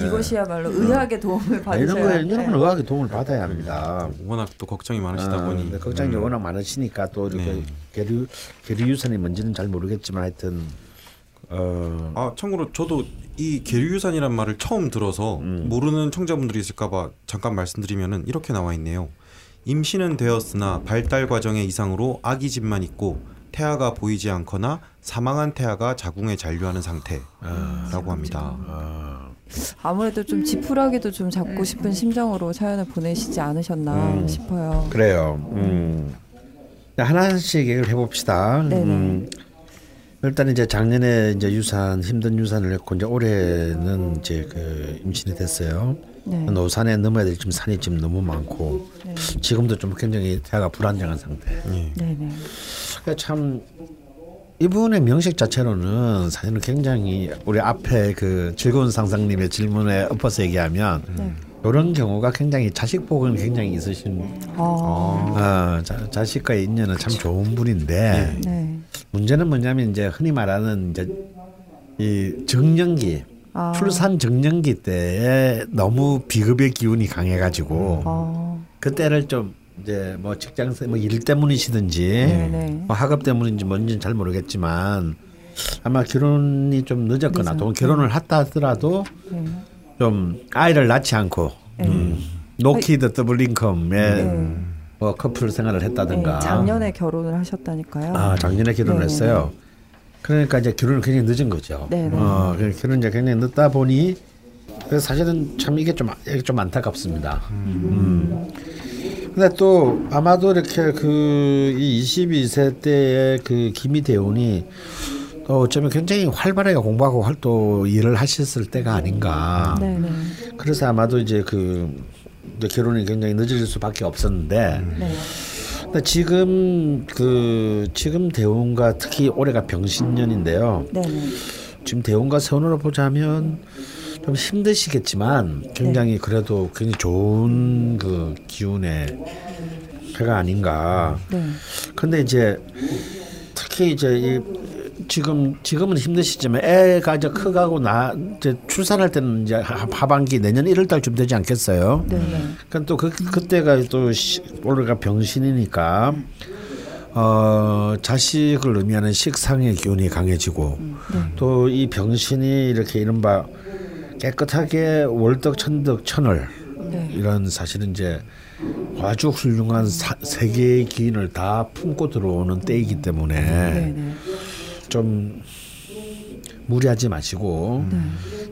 예. 이것이야말로 의학의 도움을 아, 받으셔야 이런 거에 네. 이런 건 의학의 도움을 받아야 합니다. 워낙 또 걱정이 많으시다 아, 보니. 근데 걱정이 음. 워낙 많으시니까 또 이렇게 네. 계류 계류 유산이 뭔지는 잘 모르겠지만 하여튼 어 아 참고로 저도 이 계류유산이란 말을 처음 들어서 음. 모르는 청자분들이 있을까봐 잠깐 말씀드리면은 이렇게 나와 있네요. 임신은 되었으나 발달 과정의 이상으로 아기 집만 있고 태아가 보이지 않거나 사망한 태아가 자궁에 잔류하는 상태라고 합니다. 아, 아무래도 좀 지푸라기도 좀 잡고 싶은 심정으로 사연을 보내시지 않으셨나 음. 싶어요. 그래요. 음. 하나씩 얘기를 해봅시다. 네네. 음. 일단 이제 작년에 이제 유산 힘든 유산을 했고 이제 올해는 이제 그 임신이 됐어요. 네. 노산에 넘어야 될 지금 산이 지금 너무 많고 네. 지금도 좀 굉장히 태아가 불안정한 상태. 예. 네네. 그러니까 참 이분의 명식 자체로는 사실은 굉장히 우리 앞에 그 즐거운 상상님의 질문에 엎어서 얘기하면 네. 이런 경우가 굉장히 자식 복은 굉장히 있으신 아, 어, 자, 자식과의 인연은 참 좋은 분인데 네. 문제는 뭐냐면 이제 흔히 말하는 이제 이 청년기 아. 출산 청년기 때에 너무 비겁의 기운이 강해가지고 아, 그때를 좀 이제 뭐 직장 뭐일 때문이시든지 네네. 뭐 학업 때문인지 뭔지는 잘 모르겠지만 아마 결혼이 좀 늦었거나. 또 결혼을 했다 하더라도 네. 좀 아이를 낳지 않고 음, no kid double income에 네. 뭐 커플 생활을 했다든가 네, 작년에 결혼을 하셨다니까요. 아 작년에 결혼을 네네네. 했어요. 그러니까 이제 결혼을 굉장히 늦은 거죠. 네네. 어, 그 결혼 이제 굉장히 늦다 보니 그래서 사실은 참 이게 좀 이게 좀 안타깝습니다. 음. 근데 또 아마도 이렇게 그 이 22세 때의 그 김희 대운이 또 어쩌면 굉장히 활발하게 공부하고 활동 일을 하셨을 때가 아닌가. 네네. 그래서 아마도 이제 그 이제 결혼이 굉장히 늦어질 수밖에 없었는데 네. 근데 지금 그 지금 대운과 특히 올해가 병신년인데요. 네네. 지금 대운과 세운으로 보자면 좀 힘드시겠지만 굉장히 그래도 굉장히 좋은 그 기운의 해가 아닌가. 네. 근데 이제 특히 이제 이 지금 지금은 힘드시지만 애가 이제 커가고 나 이제 출산할 때는 이제 하- 하반기 내년 1월 달쯤 되지 않겠어요? 네네. 그러니까 또 그 그때가 또 시- 올해가 병신이니까 어 자식을 의미하는 식상의 기운이 강해지고 또이 병신이 이렇게 이른바 깨끗하게 월덕 천덕 천을 네. 이런 사실은 이제 아주 훌륭한 사, 세계의 기인을 다 품고 들어오는 때이기 때문에 네네. 좀 무리하지 마시고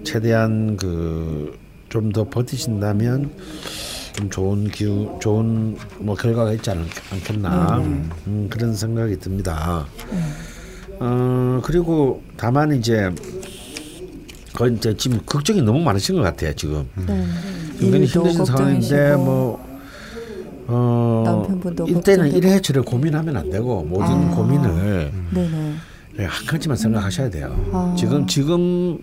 최대한 그 좀 더 버티신다면 좀 좋은 기후 좋은 뭐 결과가 있지 않, 않겠나 음, 그런 생각이 듭니다. 어 그리고 다만 이제 그 이제 지금 걱정이 너무 많으신 것 같아요 지금 네. 굉장히 힘드신 상황인데 걱정이시고. 뭐 어, 남편분도 이때는 걱정되고. 이래저래 고민하면 안 되고 모든 아. 고민을. 네, 한 가지만 생각하셔야 돼요. 아. 지금 지금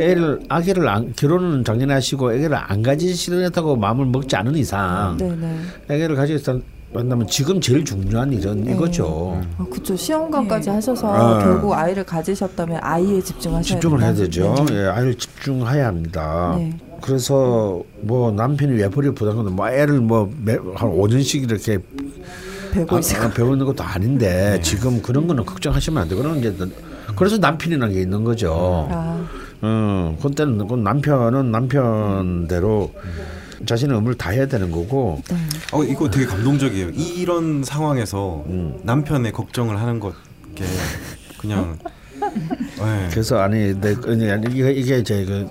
애를 아기를 안, 결혼은 작년에 하시고 애기를 안 가지시려다고 마음을 먹지 않은 이상 네네. 애기를 가지겠다면 지금 제일 중요한 일은 네. 이거죠. 아, 그쵸. 시험관까지 하셔서 아. 결국 아이를 가지셨다면 아이에 집중하셔야 집중을 해야 된다. 되죠. 네. 예, 아이를 집중해야 합니다. 네. 그래서 뭐 남편이 외벌이 부담하는 뭐 애를 뭐 한 5년씩 이렇게 배고 아, 있을 아, 배우는 것도 아닌데 지금 그런 거는 걱정하시면 안 되고 그런 이제 그래서 남편이라는 게 있는 거죠. 아, 어, 그때는 그 남편은 남편대로 자신의 의무를 다 해야 되는 거고 네. 어 이거 되게 감동적이에요. 이런 상황에서 음. 남편의 걱정을 하는 것 게 그냥 네. 그래서 아니 내 아니, 아니, 이게 이게 이제 그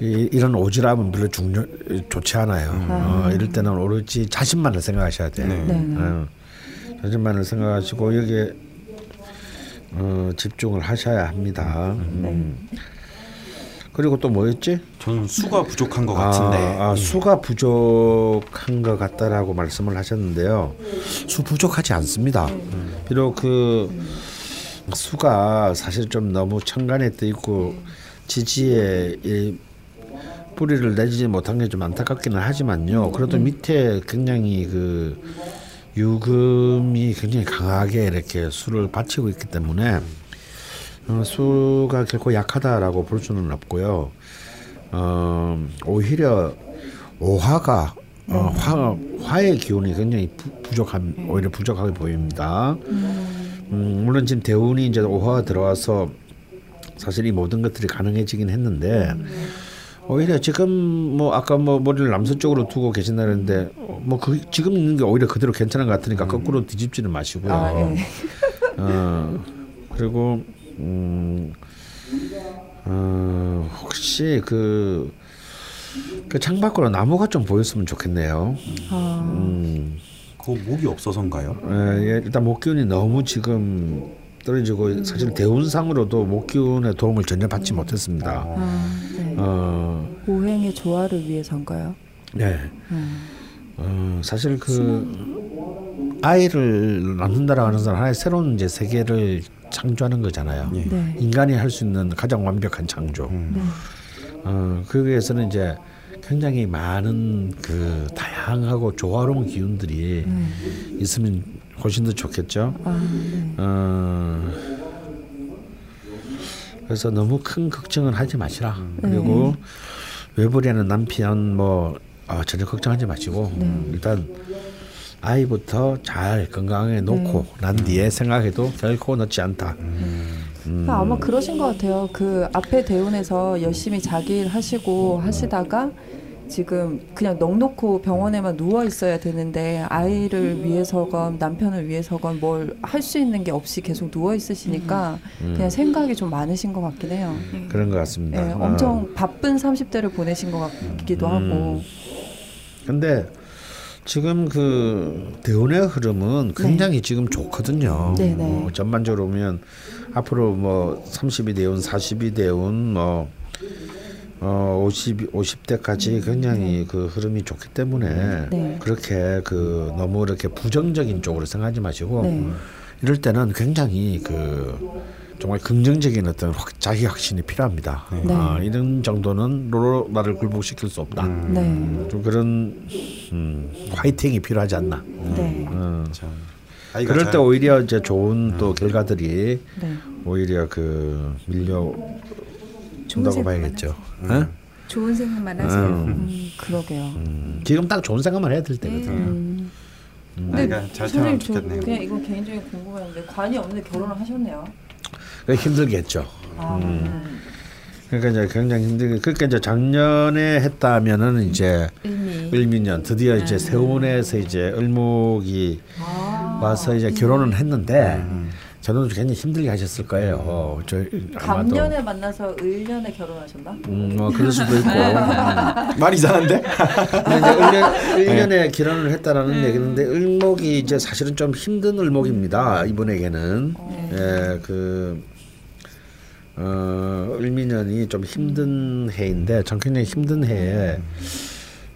이, 이런 오지랖은 별로 중요 좋지 않아요. 어, 이럴 때는 오로지 자신만을 생각하셔야 돼요. 네. 네. 네. 어, 자신만을 생각하시고 여기에 어, 집중을 하셔야 합니다. 음. 그리고 또 뭐였지? 저는 수가 부족한 것 같은데 아, 아, 수가 부족한 것 같다라고 말씀을 하셨는데요. 수 부족하지 않습니다. 비록 그 수가 사실 좀 너무 천간에 떠 있고 지지에 이 뿌리를 내지 못한 게 좀 안타깝기는 하지만요. 그래도 밑에 굉장히 그 유금이 굉장히 강하게 이렇게 수를 바치고 있기 때문에 어, 수가 결코 약하다라고 볼 수는 없고요. 어, 오히려 오화가 어, 화, 화의 기운이 굉장히 부, 부족한 오히려 부족하게 보입니다. 음, 물론 지금 대운이 이제 오화가 들어와서 사실 이 모든 것들이 가능해지긴 했는데 오히려 지금 뭐 아까 뭐 머리를 남서쪽으로 두고 계신다는데 뭐 그 지금 있는 게 오히려 그대로 괜찮은 것 같으니까 거꾸로 뒤집지는 마시고요. 아, 예. 어, 그리고 음, 어, 혹시 그, 그 창밖으로 나무가 좀 보였으면 좋겠네요. 아, 음, 그 목이 없어서인가요? 예, 예, 일단 목 기운이 너무 지금 떨어지고 사실 대운상으로도 목기운의 도움을 전혀 받지 못했습니다. 아, 네. 어, 오행의 조화를 위해서인가요? 네. 음. 어, 사실 그 아이를 낳는다라고 하는 건 하나의 새로운 이제 세계를 창조하는 거잖아요. 예. 네. 인간이 할 수 있는 가장 완벽한 창조. 음. 네. 어, 그 위해서는 이제 굉장히 많은 그 다양하고 조화로운 기운들이 네. 있으면 훨씬 더 좋겠죠. 아, 네. 어, 그래서 너무 큰 걱정은 하지 마시라. 그리고 외벌이하는 남편 뭐 어, 전혀 걱정하지 마시고 일단 아이부터 잘 건강하게 놓고 난 뒤에 생각해도 결코 늦지 않다. 음. 아마 그러신 것 같아요. 그 앞에 대운에서 열심히 자기 일 하시고 하시다가 지금 그냥 넉놓고 병원에만 누워 있어야 되는데 아이를 위해서건 남편을 위해서건 뭘 할 수 있는 게 없이 계속 누워 있으시니까 음. 그냥 생각이 좀 많으신 것 같긴 해요. 그런 것 같습니다. 네, 어. 엄청 바쁜 30대를 보내신 것 같기도 음. 하고. 근데 지금 그 대운의 흐름은 굉장히 지금 좋거든요. 네네. 뭐 전반적으로 보면 앞으로 뭐 30이 대운, 40이 대운, 뭐 어 50, 50대까지 굉장히 그 흐름이 좋기 때문에 네. 그렇게 그 너무 이렇게 부정적인 쪽으로 생각하지 마시고 네. 이럴 때는 굉장히 그 정말 긍정적인 어떤 확, 자기 확신이 필요합니다. 네. 아, 이런 정도는 나를 굴복시킬 수 없다. 네. 좀 그런 음, 화이팅이 필요하지 않나. 네. 음. 참. 아이가 그럴 잘- 때 오히려 이제 좋은 또 결과들이 네. 오히려 그 밀려 생각만 봐야겠죠. 음. 어? 좋은 생각만 하세요. 음. 음, 그러게요. 음, 지금 딱 좋은 생각만 해야 될 때거든요. 음. 아이가 잘 선생님 태어나면 저 좋겠네요. 그냥 이거 개인적인 궁금했는데 관이 없는데 결혼을 하셨네요. 그 힘들겠죠. 아, 음. 그러니까 이제 굉장히 힘들게 그러니까 이제 작년에 했다면은 이제. 을미년 드디어 이제 세운에서 이제 을목이 와서 이제 결혼을 했는데 저는 굉장히 힘들게 하셨을 거예요. 어, 저 아마도 감년에 만나서 을년에 결혼하셨나? 음, 뭐 그럴 수도 있고. 음. 말 이상한데? 근데 이제 을년, 을년에 결혼을 했다라는 얘기인데 을목이 이제 사실은 좀 힘든 을목입니다. 이분에게는 예, 그 어, 을미년이 좀 힘든 해인데 전 굉장히 힘든 해에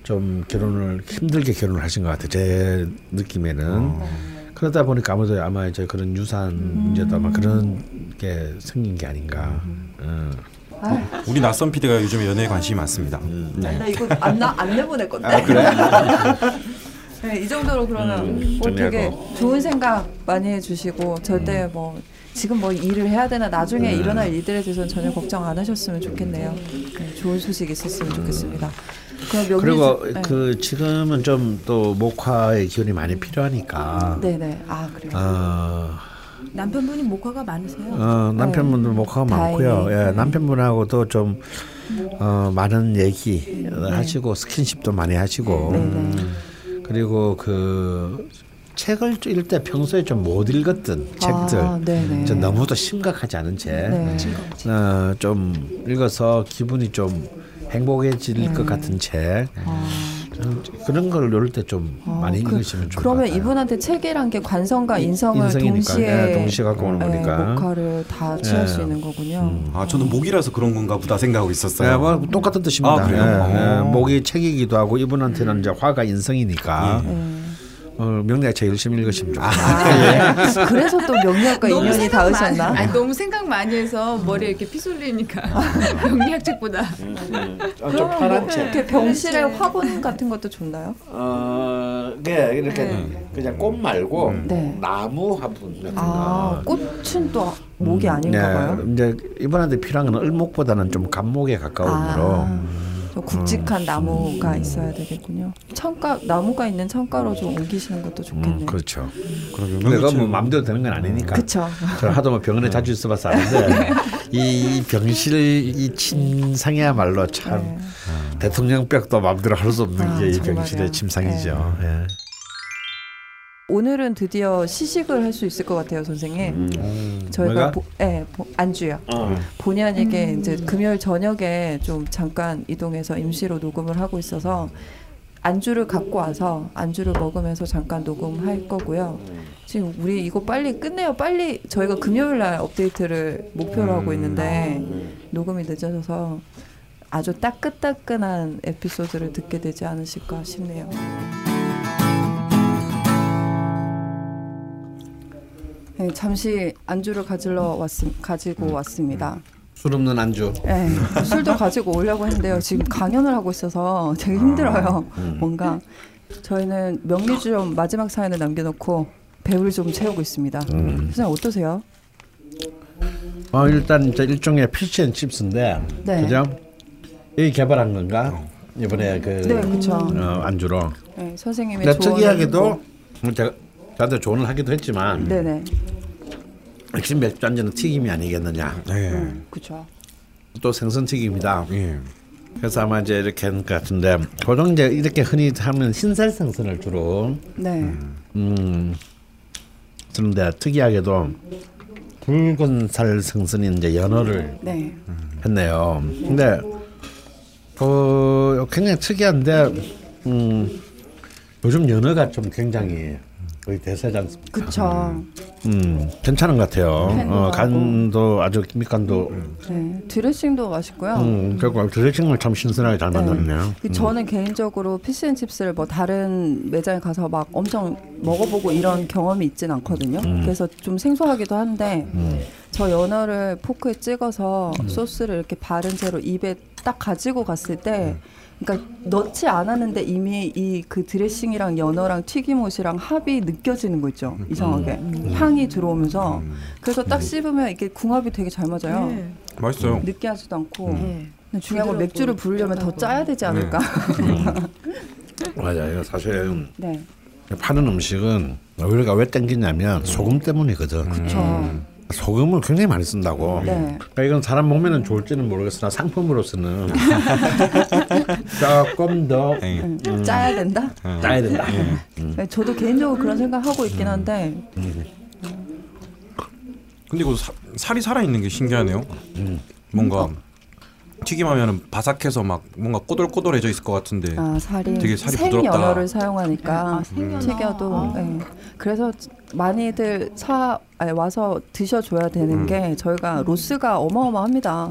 좀 결혼을 힘들게 결혼을 하신 것 같아요. 제 느낌에는. 그러다 보니까 아무도 아마 이제 그런 유산 문제도 아마 그런 게 생긴 게 아닌가. 어. 우리 낯선 PD가 요즘에 연애에 관심이 많습니다. 네. 나 이거 안나안 내보낼 건데. 아, 그래? 네, 이 정도로 그러면 음, 뭐 되게. 좋은 생각 많이 해주시고 절대 뭐 지금 뭐 일을 해야 되나 나중에 일어날 일들에 대해서는 전혀 걱정 안 하셨으면 좋겠네요. 네, 좋은 소식 있었으면 좋겠습니다. 명리 그리고 네. 그 지금은 좀 또 목화의 기운이 많이 필요하니까. 네네 아 그래요. 어, 남편분이 목화가 많으세요? 어, 남편분들 목화가 많고요. 예, 남편분하고도 좀 어, 많은 얘기 하시고 스킨십도 많이 하시고 네네. 그리고 그 책을 읽을 때 평소에 좀 못 읽었던 책들 아, 네네. 좀 너무도 심각하지 않은 책, 네. 어, 좀 읽어서 기분이 좀 행복해질 네. 것 같은 책 아, 저는 그런 걸 읽을 때좀 아, 많이 그- 읽으시면 좋을 것 그러면 같아요. 이분한테 책이란 게 관성과 인성을 인성이니까, 동시에 예, 동시에 갖고 오는 네, 거니까. 목화를 다 취할 예. 수 있는 거군요. 아 저는 목이라서 그런 건가 보다 생각하고 있었어요. 네, 뭐 똑같은 뜻입니다. 아, 그래요? 예, 예, 어. 목이 책이기도 하고 이분한테는 이제 화가 인성이니까 네. 어, 명리학 책 열심히 읽으시면 좋겠다. 아, 예. 그래서 또 명리학과 인연이 생각 많이- 닿으셨나? 아니, 너무 생각 많이 해서 머리에 이렇게 피 쏠리니까 명리학책보다 좀 파란 책. 이렇게 병실에 화분 같은 것도 좋나요? 어, 네, 이렇게 그냥 꽃 말고 네. 나무 화분 같은 아, 거. 꽃은 또 목이 아닌가 봐요. 네, 이제 이분한테 필요한 건 을목보다는 좀 감목에 가까움으로 아, 좀 굵직한 나무가 있어야 되겠군요. 창가 나무가 있는 창가로 좀 옮기시는 것도 좋겠네요. 음, 그렇죠. 그건 뭐 마음대로 되는 건 아니니까. 저는 하도 뭐 병원에 자주 있어봐서 아는데 이 병실 이 침상이야말로 참 네. 대통령벽도 마음대로 할 수 없는 아, 게이 정말요. 병실의 침상이죠. 예. 오늘은 드디어 시식을 할 수 있을 것 같아요, 선생님. 저희가 뭐가? 보, 네, 보- 안주요. 어. 본의 아니게 이제 금요일 저녁에 좀 잠깐 이동해서 임시로 녹음을 하고 있어서 안주를 갖고 와서 안주를 먹으면서 잠깐 녹음할 거고요. 지금 우리 이거 빨리 끝내요. 빨리 저희가 금요일 날 업데이트를 목표로 하고 있는데 녹음이 늦어져서 아주 따끈따끈한 에피소드를 듣게 되지 않으실까 싶네요. 네, 잠시 안주를 가지러 왔음, 가지고 왔습니다. 술 없는 안주. 네, 술도 가지고 오려고 했는데요. 지금 강연을 하고 있어서 되게 힘들어요. 음. 뭔가 저희는 명리주점 마지막 사연을 남겨놓고 배를 좀 채우고 있습니다. 음. 선생님 어떠세요? 어, 일단 이제 일종의 fish and chips인데 네. 그죠? 이 개발한 건가? 이번에 그 네, 그쵸. 어, 안주로. 네, 선생님의 특이하게도. 제가 저한테 조언을 하기도 했지만 네네, 역시 맥주 안주는 튀김이 아니겠느냐. 네. 음, 그렇죠. 또 생선 튀김이다. 예. 그래서 아마 이제 이렇게 할것 같은데 보통 이제 이렇게 흔히 하면 흰살 생선을 주로 네, 음 쓰는데 특이하게도 붉은 살 생선인 이제 연어를 네, 했네요. 근데 어 굉장히 특이한데 음 요즘 연어가 좀 굉장히 거의 대세지 않습니까? 그쵸. 음, 괜찮은 것 같아요. 팬도 어, 하고. 간도 아주 밑간도 네, 드레싱도 맛있고요. 음, 결국 드레싱을 참 신선하게 잘 네. 만들었네요. 그 저는 개인적으로 피시앤칩스를 뭐 다른 매장에 가서 막 엄청 먹어보고 이런 경험이 있진 않거든요. 그래서 좀 생소하기도 한데 저 연어를 포크에 찍어서 소스를 이렇게 바른 채로 입에 딱 가지고 갔을 때 그러니까 넣지 않았는데 이미 이 그 드레싱이랑 연어랑 튀김옷이랑 합이 느껴지는 거 있죠. 이상하게 향이 들어오면서 그래서 딱 씹으면 이게 궁합이 되게 잘 맞아요. 네. 맛있어요. 느끼하지도 않고 네. 근데 중요한 건 맥주를 부르려면 더 짜야 되지 않을까. 맞아요. 사실 네. 파는 음식은 우리가 왜 땡기냐면 소금 때문이거든. 그렇죠. 소금을 굉장히 많이 쓴다고. 네. 그러니까 이건 사람 몸에는 좋을지는 모르겠으나 상품으로서는 조금 더 네. 음, 짜야 된다. 짜야 된다. 네, 저도 개인적으로 그런 생각하고 있긴 한데 근데 이거 사, 살이 살아 있는 게 신기하네요. 뭔가 튀김하면 바삭해서 막 뭔가 꼬들꼬들해져 있을 것 같은데. 아, 살이, 되게 살이 생 부드럽다. 연어를 사용하니까 아, 생연어. 튀겨도 아. 네. 그래서 많이들 사 아니, 와서 드셔줘야 되는 게 저희가 로스가 어마어마합니다.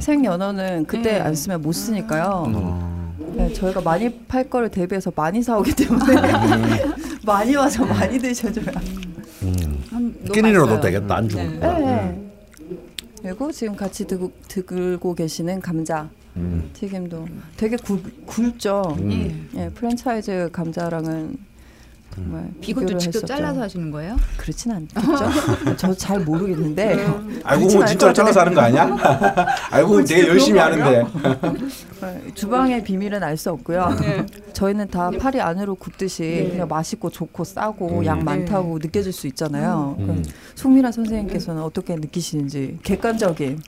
생 연어는 그때 네. 안 쓰면 못 쓰니까요. 어, 네, 저희가 많이 팔 거를 대비해서 많이 사오기 때문에 많이 와서 많이 드셔줘야. 음, 끼니로도. 되겠다 안주. 네. 네. 그리고 지금 같이 들고, 들고 계시는 감자 튀김도 되게 굵, 굵죠. 예, 프랜차이즈 감자랑은 정말 이것도 비교를 직접 했었죠. 잘라서 하시는 거예요? 그렇진 않겠죠. 저 잘 모르겠는데 알고 그렇진 보면 진짜로 것 잘라서 하는 거 아니야? 알고 보면 되게 열심히 하는데. 네, 주방의 비밀은 알 수 없고요. 저희는 다 팔이 안으로 굽듯이 그냥 맛있고 좋고 싸고 양 많다고 느껴질 수 있잖아요. 그럼 송미라 선생님께서는 어떻게 느끼시는지 객관적인.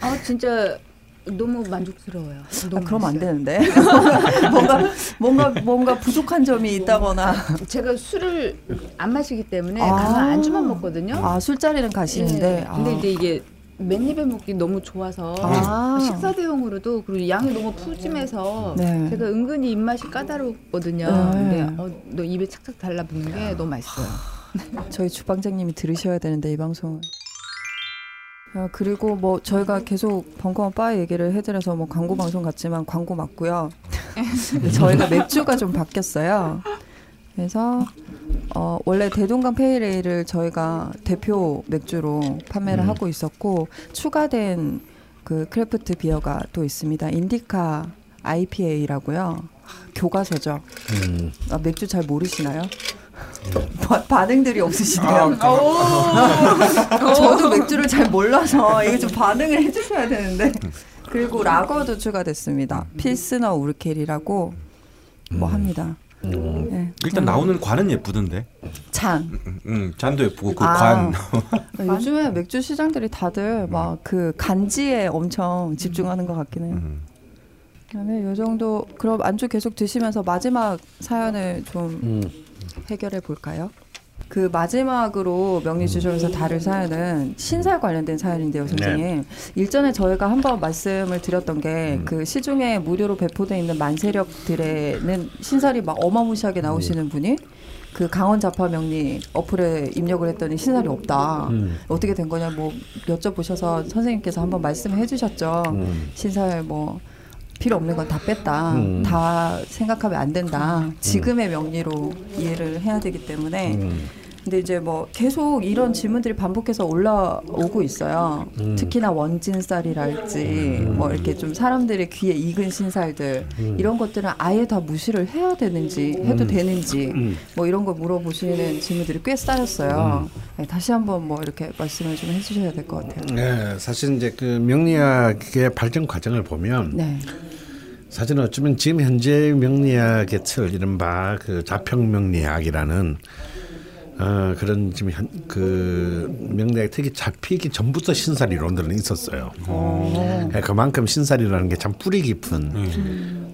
아 진짜 너무 만족스러워요. 아, 너무 그럼 안. 되는데 뭔가 뭔가 뭔가 부족한 점이 있다거나 제가 술을 안 마시기 때문에 아. 가면 안주만 먹거든요. 아 술자리는 가시는데 네. 근데 아. 이제 이게 맨 입에 먹기 너무 좋아서 아. 식사 대용으로도 그리고 양이 너무 푸짐해서 네. 제가 은근히 입맛이 까다롭거든요. 네. 근데 어, 너 입에 착착 달라붙는 게 너무 맛있어요. 저희 주방장님이 들으셔야 되는데 이 방송을. 아, 그리고 뭐 저희가 계속 벙커원 바 얘기를 해드려서 뭐 광고 방송 같지만 광고 맞고요. 근데 저희가 맥주가 좀 바뀌었어요. 그래서 어, 원래 대동강 페이레이를 저희가 대표 맥주로 판매를 하고 있었고 추가된 그 craft beer가 또 있습니다. 인디카 IPA라고요. 교과서죠. 음. 아, 맥주 잘 모르시나요? 바- 반응들이 없으시네요. 저도 맥주를 잘 몰라서 이거 좀 반응을 해주셔야 되는데. 그리고 라거도 추가됐습니다. 필스너 우르켈이라고 뭐 합니다. 네. 일단 나오는 관은 예쁘던데. 잔. 음, 음, 잔도 예쁘고 그 아. 관. 요즘에 맥주 시장들이 다들 막 그 간지에 엄청 집중하는 것 같긴 해요. 음. 그다음에 요 정도 그럼 안주 계속 드시면서 마지막 사연을 좀 음. 해결해 볼까요? 그 마지막으로 명리 주시면서 다룰 사연은 신살 관련된 사연인데요, 선생님. 일전에 저희가 한번 말씀을 드렸던 게그 시중에 무료로 배포돼 있는 만세력들에는 신살이 막 어마무시하게 나오시는 분이 그 강원 자파 명리 어플에 입력을 했더니 신살이 없다. 음. 어떻게 된 거냐 뭐 여쭤보셔서 선생님께서 한번 말씀해 주셨죠. 음. 신살 뭐 필요 없는 건 다 뺐다. 음. 다 생각하면 안 된다. 지금의 명리로 이해를 해야 되기 때문에. 음. 근데 이제 뭐 계속 이런 질문들이 반복해서 올라오고 있어요. 음. 특히나 원진살이랄지 뭐 이렇게 좀 사람들의 귀에 익은 신살들 이런 것들은 아예 다 무시를 해야 되는지 해도 되는지 음. 뭐 이런 걸 물어보시는 질문들이 꽤 쌓였어요. 네, 다시 한번 뭐 이렇게 말씀을 좀 해주셔야 될 것 같아요. 네, 사실 이제 그 명리학의 발전 과정을 보면 네. 사실은 어쩌면 지금 현재 명리학의 틀 이른바 그 자평 명리학이라는 어, 그런 지금 현, 그 명리학 특히 잡히기 전부터 신살 이론들은 있었어요. 예, 그만큼 신살이라는 게 참 뿌리 깊은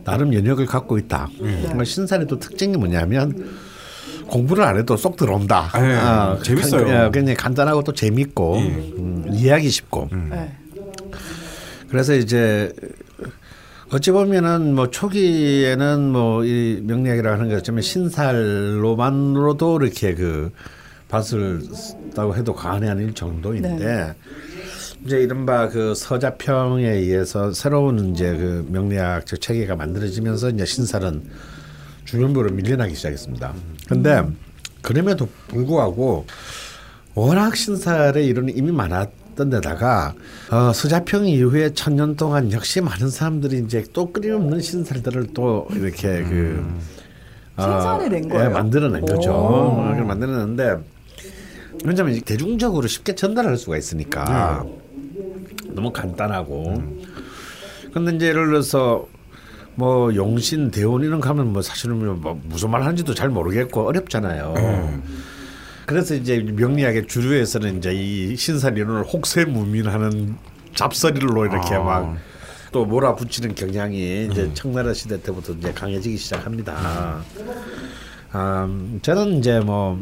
나름 연역을 갖고 있다. 그러니까 신살의 또 특징이 뭐냐면 공부를 안 해도 쏙 들어온다. 예, 아, 재밌어요. 간- 예, 굉장히 간단하고 또 재밌고 음, 이해하기 쉽고. 네. 그래서 이제 어찌 보면은 뭐 초기에는 뭐 이 명리학이라고 하는 것처럼 신살로만으로도 이렇게 그 밭을 썼다고 해도 과언이 아닐 정도인데 이제 이른바 그 서자평에 의해서 새로운 이제 그 명리학적 체계가 만들어지면서 이제 신살은 주변부로 밀려나기 시작했습니다. 근데 그럼에도 불구하고 워낙 신살의 이론이 이미 많았 던 데다가 어, 서자평 이후에 천년 동안 역시 많은 사람들이 이제 또 끊임없는 신살들을 또 이렇게 그 신선해낸 예, 거예요? 만들어낸 거죠. 오. 어, 만들어냈는데 왜냐면 이제 대중적으로 쉽게 전달할 수가 있으니까 너무 간단하고. 근데 이제 예를 들어서 뭐 용신 대원 이런 거 하면 뭐 사실은 뭐 무슨 말 하는지도 잘 모르겠고 어렵잖아요. 그래서 이제 명리학의 주류에서는 이제 이 신살 이론을 혹세무민하는 잡설로 이렇게 아. 막또 몰아붙이는 경향이 이제 청나라 시대 때부터 이제 강해지기 시작합니다. 아, 저는 이제 뭐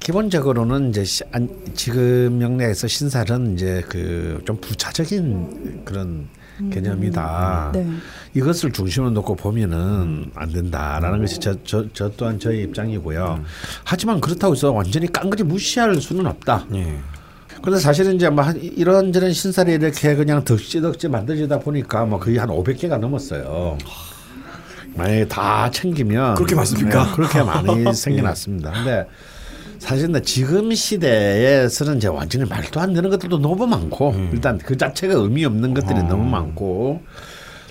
기본적으로는 이제 시- 안- 지금 명리학에서 신살은 이제 그 좀 부차적인 그런 개념이다. 네. 이것을 중심으로 놓고 보면은 안 된다라는 것이 저, 저, 저 또한 저의 입장이고요. 하지만 그렇다고 해서 완전히 깡그리 무시할 수는 없다. 예. 그런데 사실은 이제 뭐한 이런저런 신살이 이렇게 그냥 덕지덕지 만들어지다 보니까 뭐 거의 한 500개가 넘었어요. 만약에 다 챙기면 그렇게 많습니까? 네, 그렇게 많이 생겨났습니다. 근데 사실 근데 지금 시대에서는 이제 완전히 말도 안 되는 것들도 너무 많고 일단 그 자체가 의미 없는 것들이 너무 많고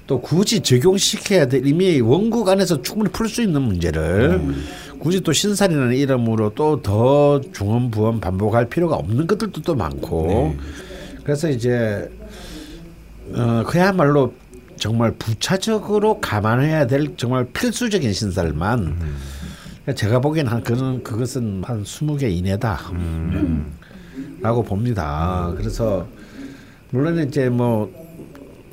또 굳이 적용시켜야 될 이미 원국 안에서 충분히 풀 수 있는 문제를 굳이 또 신살이라는 이름으로 또 더 중언부언 반복할 필요가 없는 것들도 또 많고. 그래서 이제 어 그야말로 정말 부차적으로 감안해야 될 정말 필수적인 신살만 제가 보기엔 한 그는 그것은 한 20개 이내다. 라고 봅니다. 그래서 물론 이제 뭐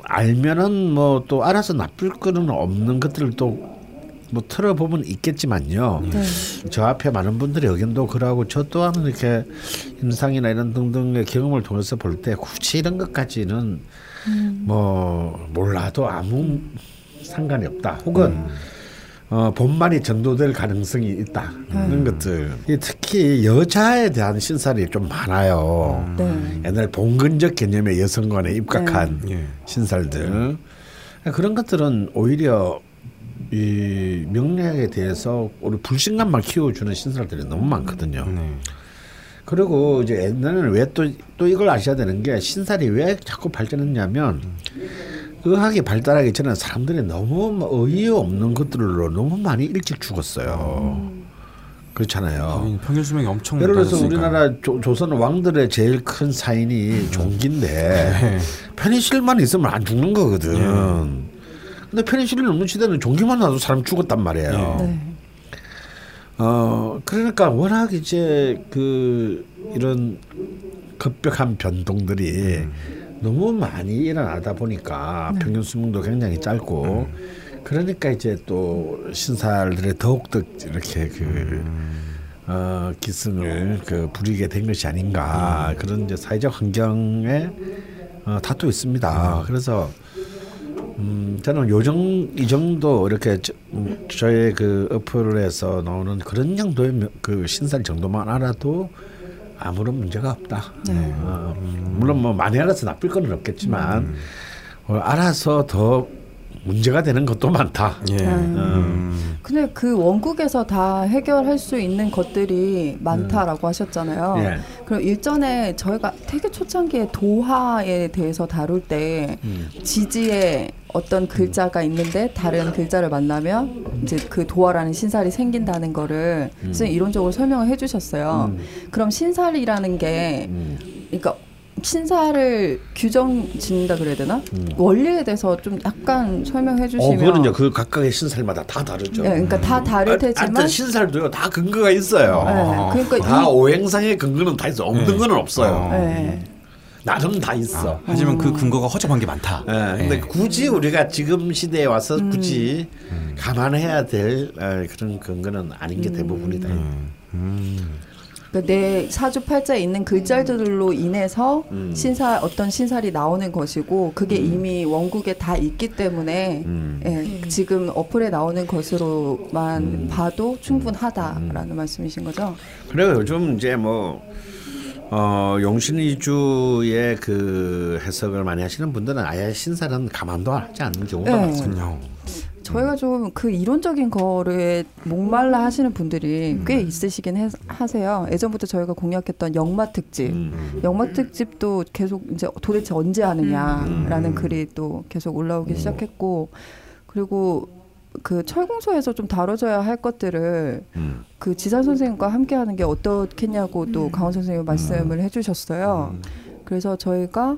알면은 뭐 또 알아서 나쁠 거는 없는 것들을 또뭐 틀어보면 있겠지만요. 네. 저 앞에 많은 분들의 의견도 그러하고 저 또한 이렇게 임상이나 이런 등등의 경험을 통해서 볼 때 굳이 이런 것까지는 뭐 몰라도 아무 상관이 없다. 혹은 어, 본말이 전도될 가능성이 있다. 이런 것들. 이 특히 여자에 대한 신살이 좀 많아요. 네. 옛날 봉건적 개념의 여성관에 입각한 예. 신살들 그런 것들은 오히려 이 명리학에 대해서 우리 불신감만 키워주는 신살들이 너무 많거든요. 네. 그리고 이제 옛날에는 왜 또 또 이걸 아셔야 되는 게 신살이 왜 자꾸 발전했냐면 의학이 발달하기 전에 사람들이 너무 어이없는 것들로 너무 많이 일찍 죽었어요. 그렇잖아요. 하긴 평균 수명이 엄청 예를 들어서. 우리나라 조, 조선 왕들의 제일 큰 사인이 종기인데 페니실만 있으면 안 죽는 거거든. 근데 페니실린 없는 시대는 종기만 나도 사람 죽었단 말이에요. 네. 어 그러니까 워낙 이제 그 이런 급격한 변동들이 너무 많이 일어나다 보니까 평균 수명도 굉장히 짧고 그러니까 이제 또 신살들의 더욱더 이렇게 그 어, 기승을 그 부리게 된 것이 아닌가 그런 이제 사회적 환경에 어, 다투 있습니다. 그래서 음, 저는 요정 이 정도 이렇게 저, 음, 저의 그 어플에서 나오는 그런 정도의 명- 그 신살 정도만 알아도 아무런 문제가 없다. 어, 물론 뭐 많이 알아서 나쁠 건 없겠지만 어, 알아서 더 문제가 되는 것도 많다. 예. 음. 근데 그 원국에서 다 해결할 수 있는 것들이 많다라고 하셨잖아요. 예. 그럼 일전에 저희가 되게 초창기에 도화에 대해서 다룰 때 음. 지지에 어떤 글자가 있는데 다른 글자를 만나면 이제 그 도화라는 신살이 생긴다는 거를 음. 선생님 이론적으로 설명을 해주셨어요. 그럼 신살이라는 게 음. 그러니까 신사를 규정 짓는다 그래야 되나? 원리에 대해서 좀 약간 설명해 음. 어, 주시면 그거는 이제 그 각각의 신살마다 다 다르죠. 네, 그러니까 다 다를 아, 테지만 하여튼 신살도요 다 근거가 있어요. 네, 그러니까 다 이 오행상의 근거는 다 있어. 없는 네. 건 없어요. 어. 네. 나름 다 있어. 하지만 그 근거가 허접한 게 많다. 예, 근데 예. 굳이 우리가 지금 시대에 와서 굳이 감안해야 될 에, 그런 근거는 아닌 게 대부분이다. 음. 그러니까 내 사주팔자에 있는 글자들로 인해서 음. 신사 어떤 신살이 나오는 것이고 그게 이미 원국에 다 있기 때문에 음. 예, 지금 어플에 나오는 것으로만 음. 봐도 충분하다라는 말씀이신 거죠? 그래요. 요즘 이제 뭐 어, 용신이주의 그 해석을 많이 하시는 분들은 아예 신사는 가만도 하지 않는 경우가 네. 많습니다. 저희가 좀 그 이론적인 거를 목말라 하시는 분들이 음. 꽤 있으시긴 해- 하세요. 예전부터 저희가 공략했던 영마 특집, 음. 영마 특집도 계속 이제 도대체 언제 하느냐라는 음. 글이 또 계속 올라오기 시작했고 그리고 그 철공소에서 좀 다뤄져야 할 것들을 음. 그 지산 선생님과 함께 하는 게 어떻겠냐고 또 강원 선생님 말씀을 해주셨어요. 음. 그래서 저희가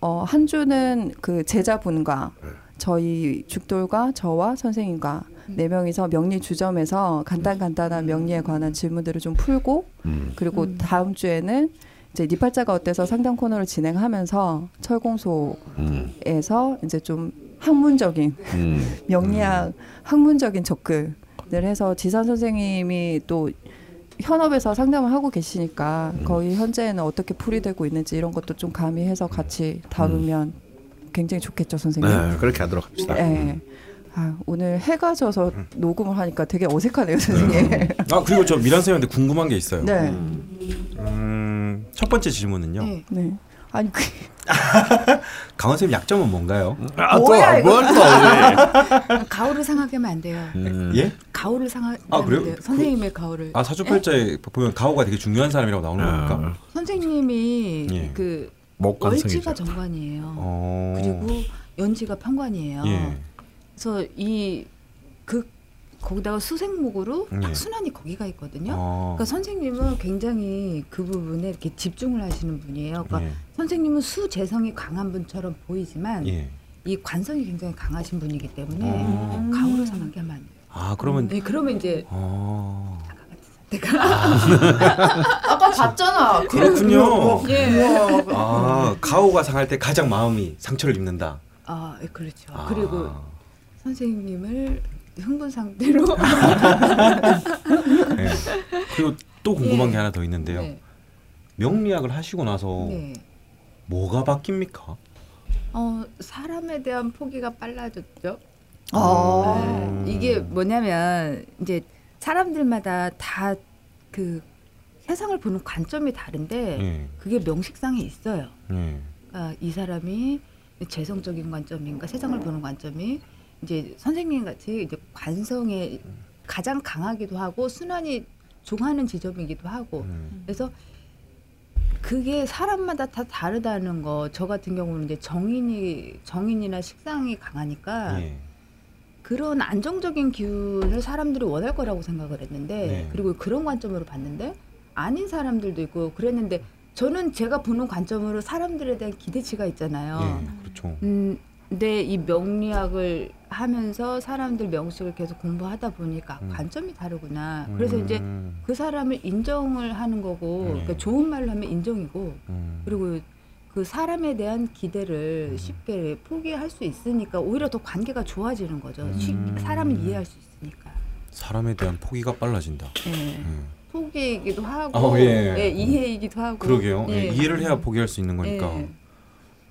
어, 한 주는 그 제자분과 저희 죽돌과 저와 선생님과 네 명이서 명리 주점에서 간단 간단한 명리에 관한 질문들을 좀 풀고 음. 그리고 다음 주에는 이제 니팔자가 어때서 상담 코너를 진행하면서 철공소에서 음. 이제 좀 학문적인 음. 명리학 학문적인 접근을 해서 지산 선생님이 또 현업에서 상담을 하고 계시니까 음. 거의 현재는 어떻게 풀이되고 있는지 이런 것도 좀 가미해서 같이 다루면 굉장히 좋겠죠 선생님. 네, 그렇게 하도록 합시다. 네. 아, 오늘 해가 져서 녹음을 하니까 되게 어색하네요 선생님. 아 그리고 저 미란 쌤한테 궁금한 게 있어요. 네. 음, 첫 번째 질문은요. 네. 네. 아니 그, 강원 쌤 약점은 뭔가요? 아, 또 뭐야, 이거. 뭘 또? 가오를 상하게 하면 안 돼요. 음. 예? 가오를 상하게 아, 하면 그래요? 안 돼요. 선생님의 가오를. 아 사주팔자에 보면 가오가 되게 중요한 사람이라고 나오는 겁니까? 아, 선생님이 예. 그 목 관성이죠. 월지가 정관이에요. 어. 그리고 연지가 편관이에요. 예. 그래서 이그 거기다가 수생목으로 딱 예. 순환이 거기가 있거든요. 어. 그러니까 선생님은 굉장히 그 부분에 이렇게 집중을 하시는 분이에요. 그러니까 예. 선생님은 수재성이 강한 분처럼 보이지만 예. 이 관성이 굉장히 강하신 분이기 때문에 어. 가오를 상하게 하면 안 돼요. 아 그러면 네, 그러면 이제 어. 아 까 봤잖아. 그렇군요. 예. 아 가오가 상할 때 가장 마음이 상처를 입는다. 아, 예, 그렇죠. 아. 그리고 선생님을 흥분 상태로 예. 그리고 또 궁금한 예. 게 하나 더 있는데요. 네. 명리학을 하시고 나서 네. 뭐가 바뀝니까? 어, 사람에 대한 포기가 빨라졌죠. 아. 네. 이게 뭐냐면 이제 사람들마다 다그 세상을 보는 관점이 다른데 예. 그게 명식상에 있어요. 예. 그러니까 이 사람이 재성적인 관점인가 세상을 보는 관점이 이제 선생님 같이 이제 관성에 가장 강하기도 하고 순환이 종하는 지점이기도 하고 음. 그래서 그게 사람마다 다 다르다는 거. 저 같은 경우는 이제 정인이 정인이나 식상이 강하니까 예. 그런 안정적인 기운을 사람들이 원할 거라고 생각을 했는데 네. 그리고 그런 관점으로 봤는데 아닌 사람들도 있고 그랬는데 저는 제가 보는 관점으로 사람들에 대한 기대치가 있잖아요. 예. 그렇죠. 음, 근데 이 명리학을 하면서 사람들 명식을 계속 공부하다 보니까 음. 관점이 다르구나. 그래서 이제 음. 그 사람을 인정을 하는 거고 네. 그러니까 좋은 말로 하면 인정이고 음. 그리고 그 사람에 대한 기대를 쉽게 포기할 수 있으니까 오히려 더 관계가 좋아지는 거죠. 쉽- 음. 사람을 이해할 수 있으니까. 사람에 대한 포기가 빨라진다. 예. 음. 포기이기도 하고 어, 예. 예, 이해이기도 하고 그러게요. 예, 예. 이해를 해야 포기할 수 있는 거니까. 예.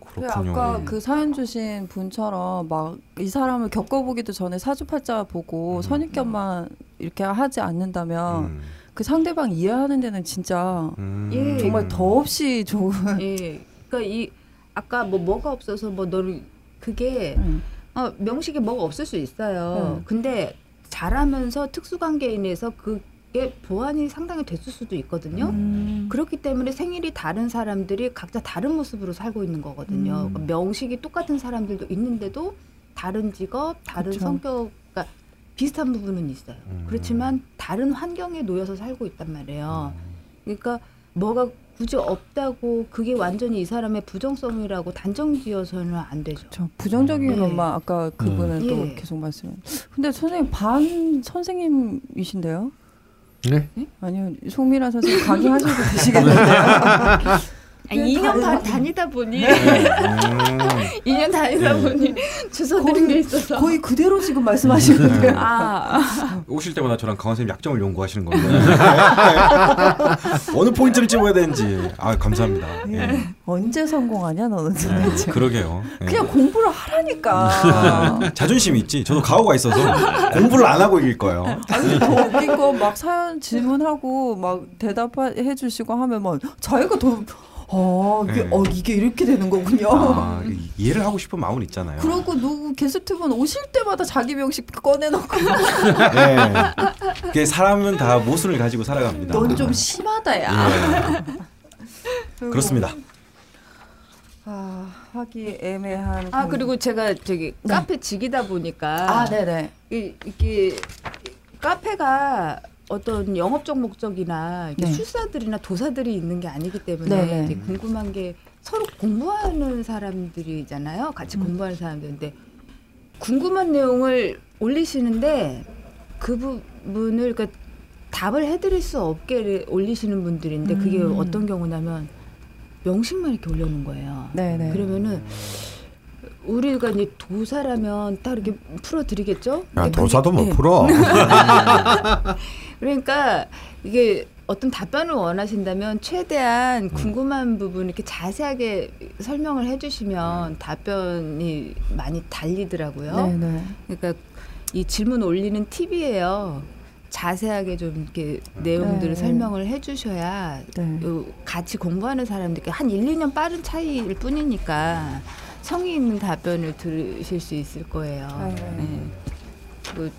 그렇군요. 아까 예. 그 사연 주신 분처럼 막 이 사람을 겪어보기도 전에 사주팔자 보고 음. 선입견만 이렇게 하지 않는다면 음. 그 상대방 이해하는 데는 진짜 음. 예. 정말 더없이 좋은 예. 그러니까 이 아까 뭐 뭐가 없어서 뭐 너를 그게 음. 어, 명식에 뭐가 없을 수 있어요. 음. 근데 잘하면서 특수관계인에서 그게 보완이 상당히 됐을 수도 있거든요. 음. 그렇기 때문에 생일이 다른 사람들이 각자 다른 모습으로 살고 있는 거거든요. 음. 그러니까 명식이 똑같은 사람들도 있는데도 다른 직업, 다른 그쵸. 성격, 그러니까 비슷한 부분은 있어요. 음. 그렇지만 다른 환경에 놓여서 살고 있단 말이에요. 그러니까 뭐가 굳이 없다고 그게 완전히 이 사람의 부정성이라고 단정지어서는 안 되죠. 저 부정적인 네. 것만 아까 그분은 음. 또 예. 계속 말씀. 근데 선생님 반 선생님이신데요? 네? 아니요 송미란 선생님 강의하시고 계시겠는데요? 아, 2년 반 다니다 보니 음. 2년 다니다 보니 주워 들은 게 있어서 거의 그대로 지금 말씀하시는데요. 아 오실 때마다 저랑 강원 선생님 약점을 연구하시는 건데 어느 포인트를 찝어야 되는지 아 감사합니다. 예. 언제 성공하냐 너는 네, 도대체. 그러게요. 예. 그냥 공부를 하라니까. 아, 자존심이 있지. 저도 가오가 있어서 공부를 안 하고 이길 거예요. 아니 더 웃긴 거 막 사연 질문하고 막 대답해 주시고 하면 막 자기가 더 어, 이게, 네. 어, 이게 이렇게 되는 거군요. 아, 이해를 하고 싶은 마음은 있잖아요. 그러고 누구 게스트분 오실 때마다 자기 명식 꺼내놓고 네. 사람은 다 모순을 가지고 살아갑니다. 넌 좀 심하다 야. 예. 그렇습니다. 아 하기 애매한. 아 공- 그리고 제가 저기 네. 카페 직이다 보니까 아 네네. 이- 이게 카페가 어떤 영업적 목적이나 네. 술사들이나 도사들이 있는 게 아니기 때문에 네. 이제 궁금한 게 서로 공부하는 사람들이잖아요. 같이 음. 공부하는 사람들인데 궁금한 내용을 올리시는데 그 부분을 그러니까 답을 해드릴 수 없게 올리시는 분들인데 그게 음. 어떤 경우냐면 명식만 이렇게 올려놓은 거예요. 네네. 그러면은 우리가 이제 도사라면 딱 이렇게 풀어드리겠죠? 야 근데 도사도 그게- 못 예. 풀어. 그러니까 이게 어떤 답변을 원하신다면 음. 최대한 궁금한 부분 이렇게 자세하게 설명을 해주시면 답변이 많이 달리더라고요. 네네. 그러니까 이 질문 올리는 팁이에요. 자세하게 좀 이렇게 내용들을 네. 설명을 해주셔야 네. 요 같이 공부하는 사람들께 한 1, 2년 빠른 차이일 뿐이니까 성의 있는 답변을 들으실 수 있을 거예요. 네. 네. 그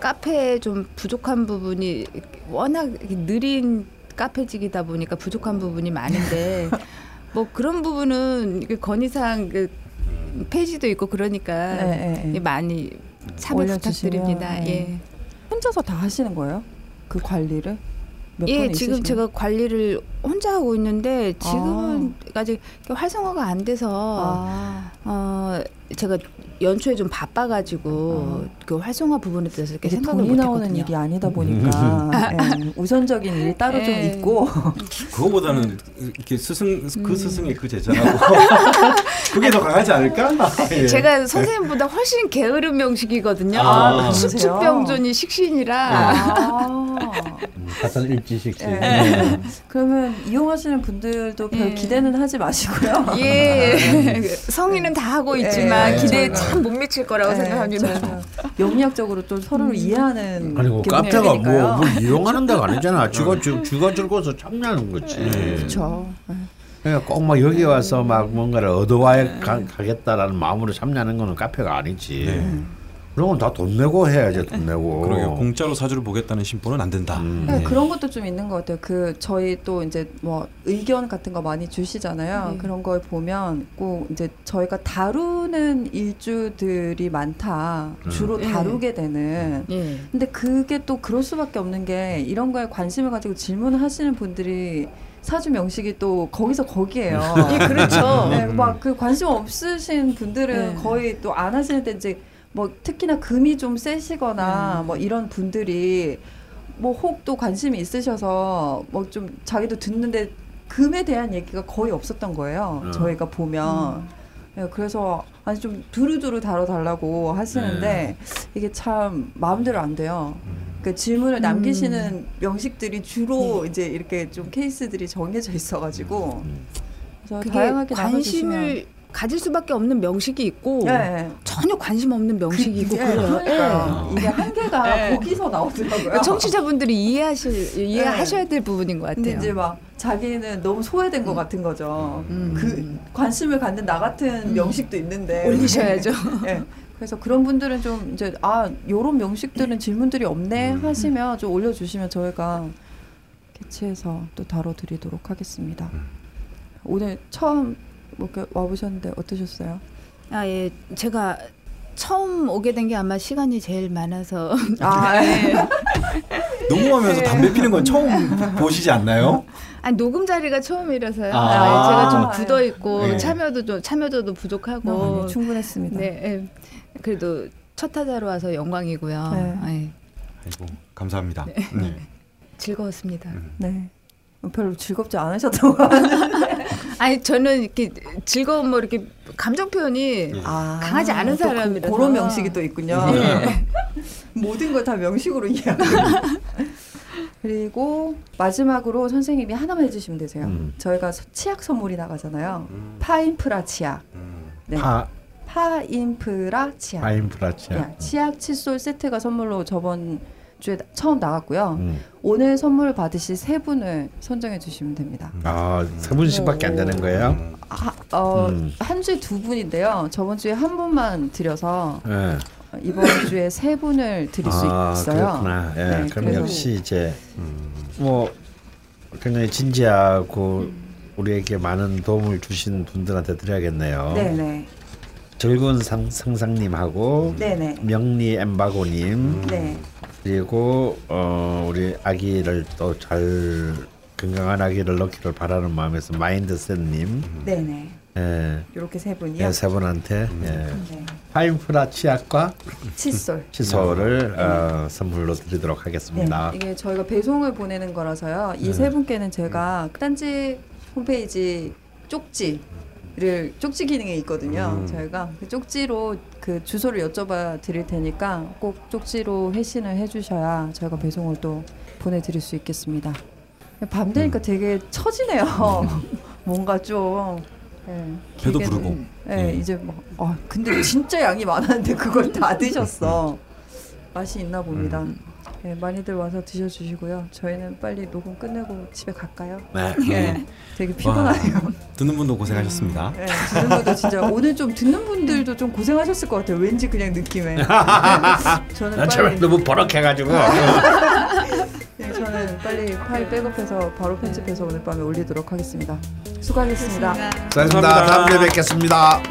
카페에 좀 부족한 부분이 워낙 느린 카페직이다 보니까 부족한 부분이 많은데 뭐 그런 부분은 건의사항 그 페이지도 있고 그러니까 네, 네, 네. 많이 참여 부탁드립니다. 네. 예. 혼자서 다 하시는 거예요? 그 관리를? 몇 예, 분 지금 있으시면? 제가 관리를 혼자 하고 있는데 지금은 아직 활성화가 안 돼서 아. 어 제가 연초에 좀 바빠가지고 그 활성화 부분에 대해서 이렇게 생각을 돈이 나오는. 일이 아니다 보니까 예, 우선적인 일이 따로 좀 예. 있고 그거보다는 이렇게 스승 그 스승의 그 제자라고 그게 더 강하지 않을까? 예. 제가 선생님보다 훨씬 게으른 명식이거든요. 아, 수축병존이 식신이라 아. 같은 일지식시. 예. 그러면 이용하시는 분들도 별 예. 기대는 하지 마시고요. 예 성의는 다 하고 있지만 예, 기대에 참 못 미칠 거라고 예, 생각합니다. 저희가 명리학적으로 좀 서로를 이해하는 아니 그게 카페가 뭐. 뭘 이용하는 데가 아니잖아. 쥐- 쥐가 즐거워서 참여하는 거지. 그렇죠. 그러니까 꼭 막 여기 와서 막 뭔가를 얻어와야 가, 가겠다라는 마음으로 참여하는 거는 카페가 아니지. 네. 그런 건 다 돈 내고 해야지 돈 내고. 그러게요. 공짜로 사주를 보겠다는 심보는 안 된다. 음. 네, 그런 것도 좀 있는 것 같아요. 그 저희 또 이제 뭐 의견 같은 거 많이 주시잖아요. 네. 그런 걸 보면 꼭 이제 저희가 다루는 일주들이 많다. 주로 네. 다루게 되는. 예. 근데 그게 또 그럴 수밖에 없는 게 이런 거에 관심을 가지고 질문하시는 분들이 사주 명식이 또 거기서 거기에요. 예, 그렇죠. 네, 막 그 관심 없으신 분들은 네. 거의 또 안 하시는데 이제 뭐 특히나 금이 좀 세시거나 음. 뭐 이런 분들이 뭐 혹 또 관심이 있으셔서 뭐 좀 자기도 듣는데 금에 대한 얘기가 거의 없었던 거예요. 음. 저희가 보면. 네, 그래서 아니 좀 두루두루 다뤄달라고 하시는데 이게 참 마음대로 안 돼요. 그 질문을 남기시는 명식들이 주로 이제 이렇게 좀 케이스들이 정해져 있어가지고 그래서 그게 다양하게 관심을 나눠주시면 가질 수밖에 없는 명식이 있고 네. 전혀 관심 없는 명식이 있고 예, 그래요. 그러니까 이게 한계가 네. 거기서 나오더라고요. 예. 청취자분들이 이해하실 이해하셔야 될 부분인 것 같아요. 이제 막 자기는 너무 소외된 것 같은 거죠. 음. 그 관심을 갖는 나 같은 명식도 있는데 올리셔야죠. 예. 그래서 그런 분들은 좀 이제 아 요런 명식들은 질문들이 없네 음. 하시면 좀 올려주시면 저희가 개최해서 또 다뤄드리도록 하겠습니다. 음. 오늘 처음 뭐 와보셨는데 어떠셨어요? 아 예, 제가 처음 오게 된 게 아마 시간이 제일 많아서 아, 예. 녹음하면서 담배 피는 건 처음 보시지 않나요? 아니 녹음 자리가 처음이라서요. 아. 아, 제가 좀 아, 굳어 있고 네. 참여도 좀 참여도도 부족하고 네, 충분했습니다. 네, 예. 그래도 첫 타자로 와서 영광이고요. 네. 예, 아이고 감사합니다. 네. 즐거웠습니다. 네. 별로 즐겁지 않으셨던 것 같은데. 아니 저는 이렇게 즐거운 뭐 이렇게 감정 표현이 아, 강하지 않은 또 그- 사람이라서. 그런 명식이 또 있군요. 네. 모든 걸 다 명식으로 이해하고. 그리고 마지막으로 선생님이 하나만 해주시면 되세요. 음. 저희가 서- 치약 선물이 나가잖아요. 파인프라 치약. 네. 파 파인프라 치약. 파인프라치아. 네, 치약 칫솔 세트가 선물로 저번 주에 나- 처음 나갔고요. 음. 오늘 선물 받으실 세 분을 선정해 주시면 됩니다. 아 세 분씩밖에 안 되는 거예요? 아, 어, 음. 한 주에 두 분인데요. 저번 주에 한 분만 드려서 예. 이번 주에 세 분을 드릴 수 아, 있어요. 그렇구나. 예, 네, 그럼 그래서- 역시 이제 뭐 굉장히 진지하고 우리에게 많은 도움을 주신 분들한테 드려야겠네요. 네 네. 즐거운 상, 상상님하고 네네. 명리 엠바고님 네. 그리고 어, 우리 아기를 또 잘 건강한 아기를 낳기를 바라는 마음에서 마인드셋님 네네. 예, 이렇게 세 분이요. 예, 세 분한테 예, 네. 파인프라 치약과 칫솔. 칫솔을 어, 선물로 드리도록 네. 하겠습니다. 이게 저희가 배송을 보내는 거라서요. 이 세 분께는 제가 딴지 홈페이지 쪽지 를 쪽지 기능에 있거든요. 음. 저희가 그 쪽지로 그 주소를 여쭤봐 드릴 테니까 꼭 쪽지로 회신을 해주셔야 저희가 배송을 또 보내드릴 수 있겠습니다. 밤 되니까 되게 처지네요. 뭔가 좀. 네, 배도 부르고. 네, 음. 이제 뭐, 아 근데 진짜 양이 많았는데 그걸 다 드셨어. 맛이 있나 봅니다. 네, 많이들 와서 드셔주시고요. 저희는 빨리 녹음 끝내고 집에 갈까요? 네. 네, 되게 피곤하네요. 듣는 분도 고생하셨습니다. 네, 듣는 분도 진짜 오늘 좀 듣는 분들도 좀 고생하셨을 것 같아요. 왠지 그냥 느낌에. 네, 저는 나 정말 빨리 너무 버럭해가지고 네, 저는 빨리 파일 백업해서 바로 편집해서 오늘 밤에 올리도록 하겠습니다. 수고하셨습니다. 수고하셨습니다. 다음 주에 뵙겠습니다.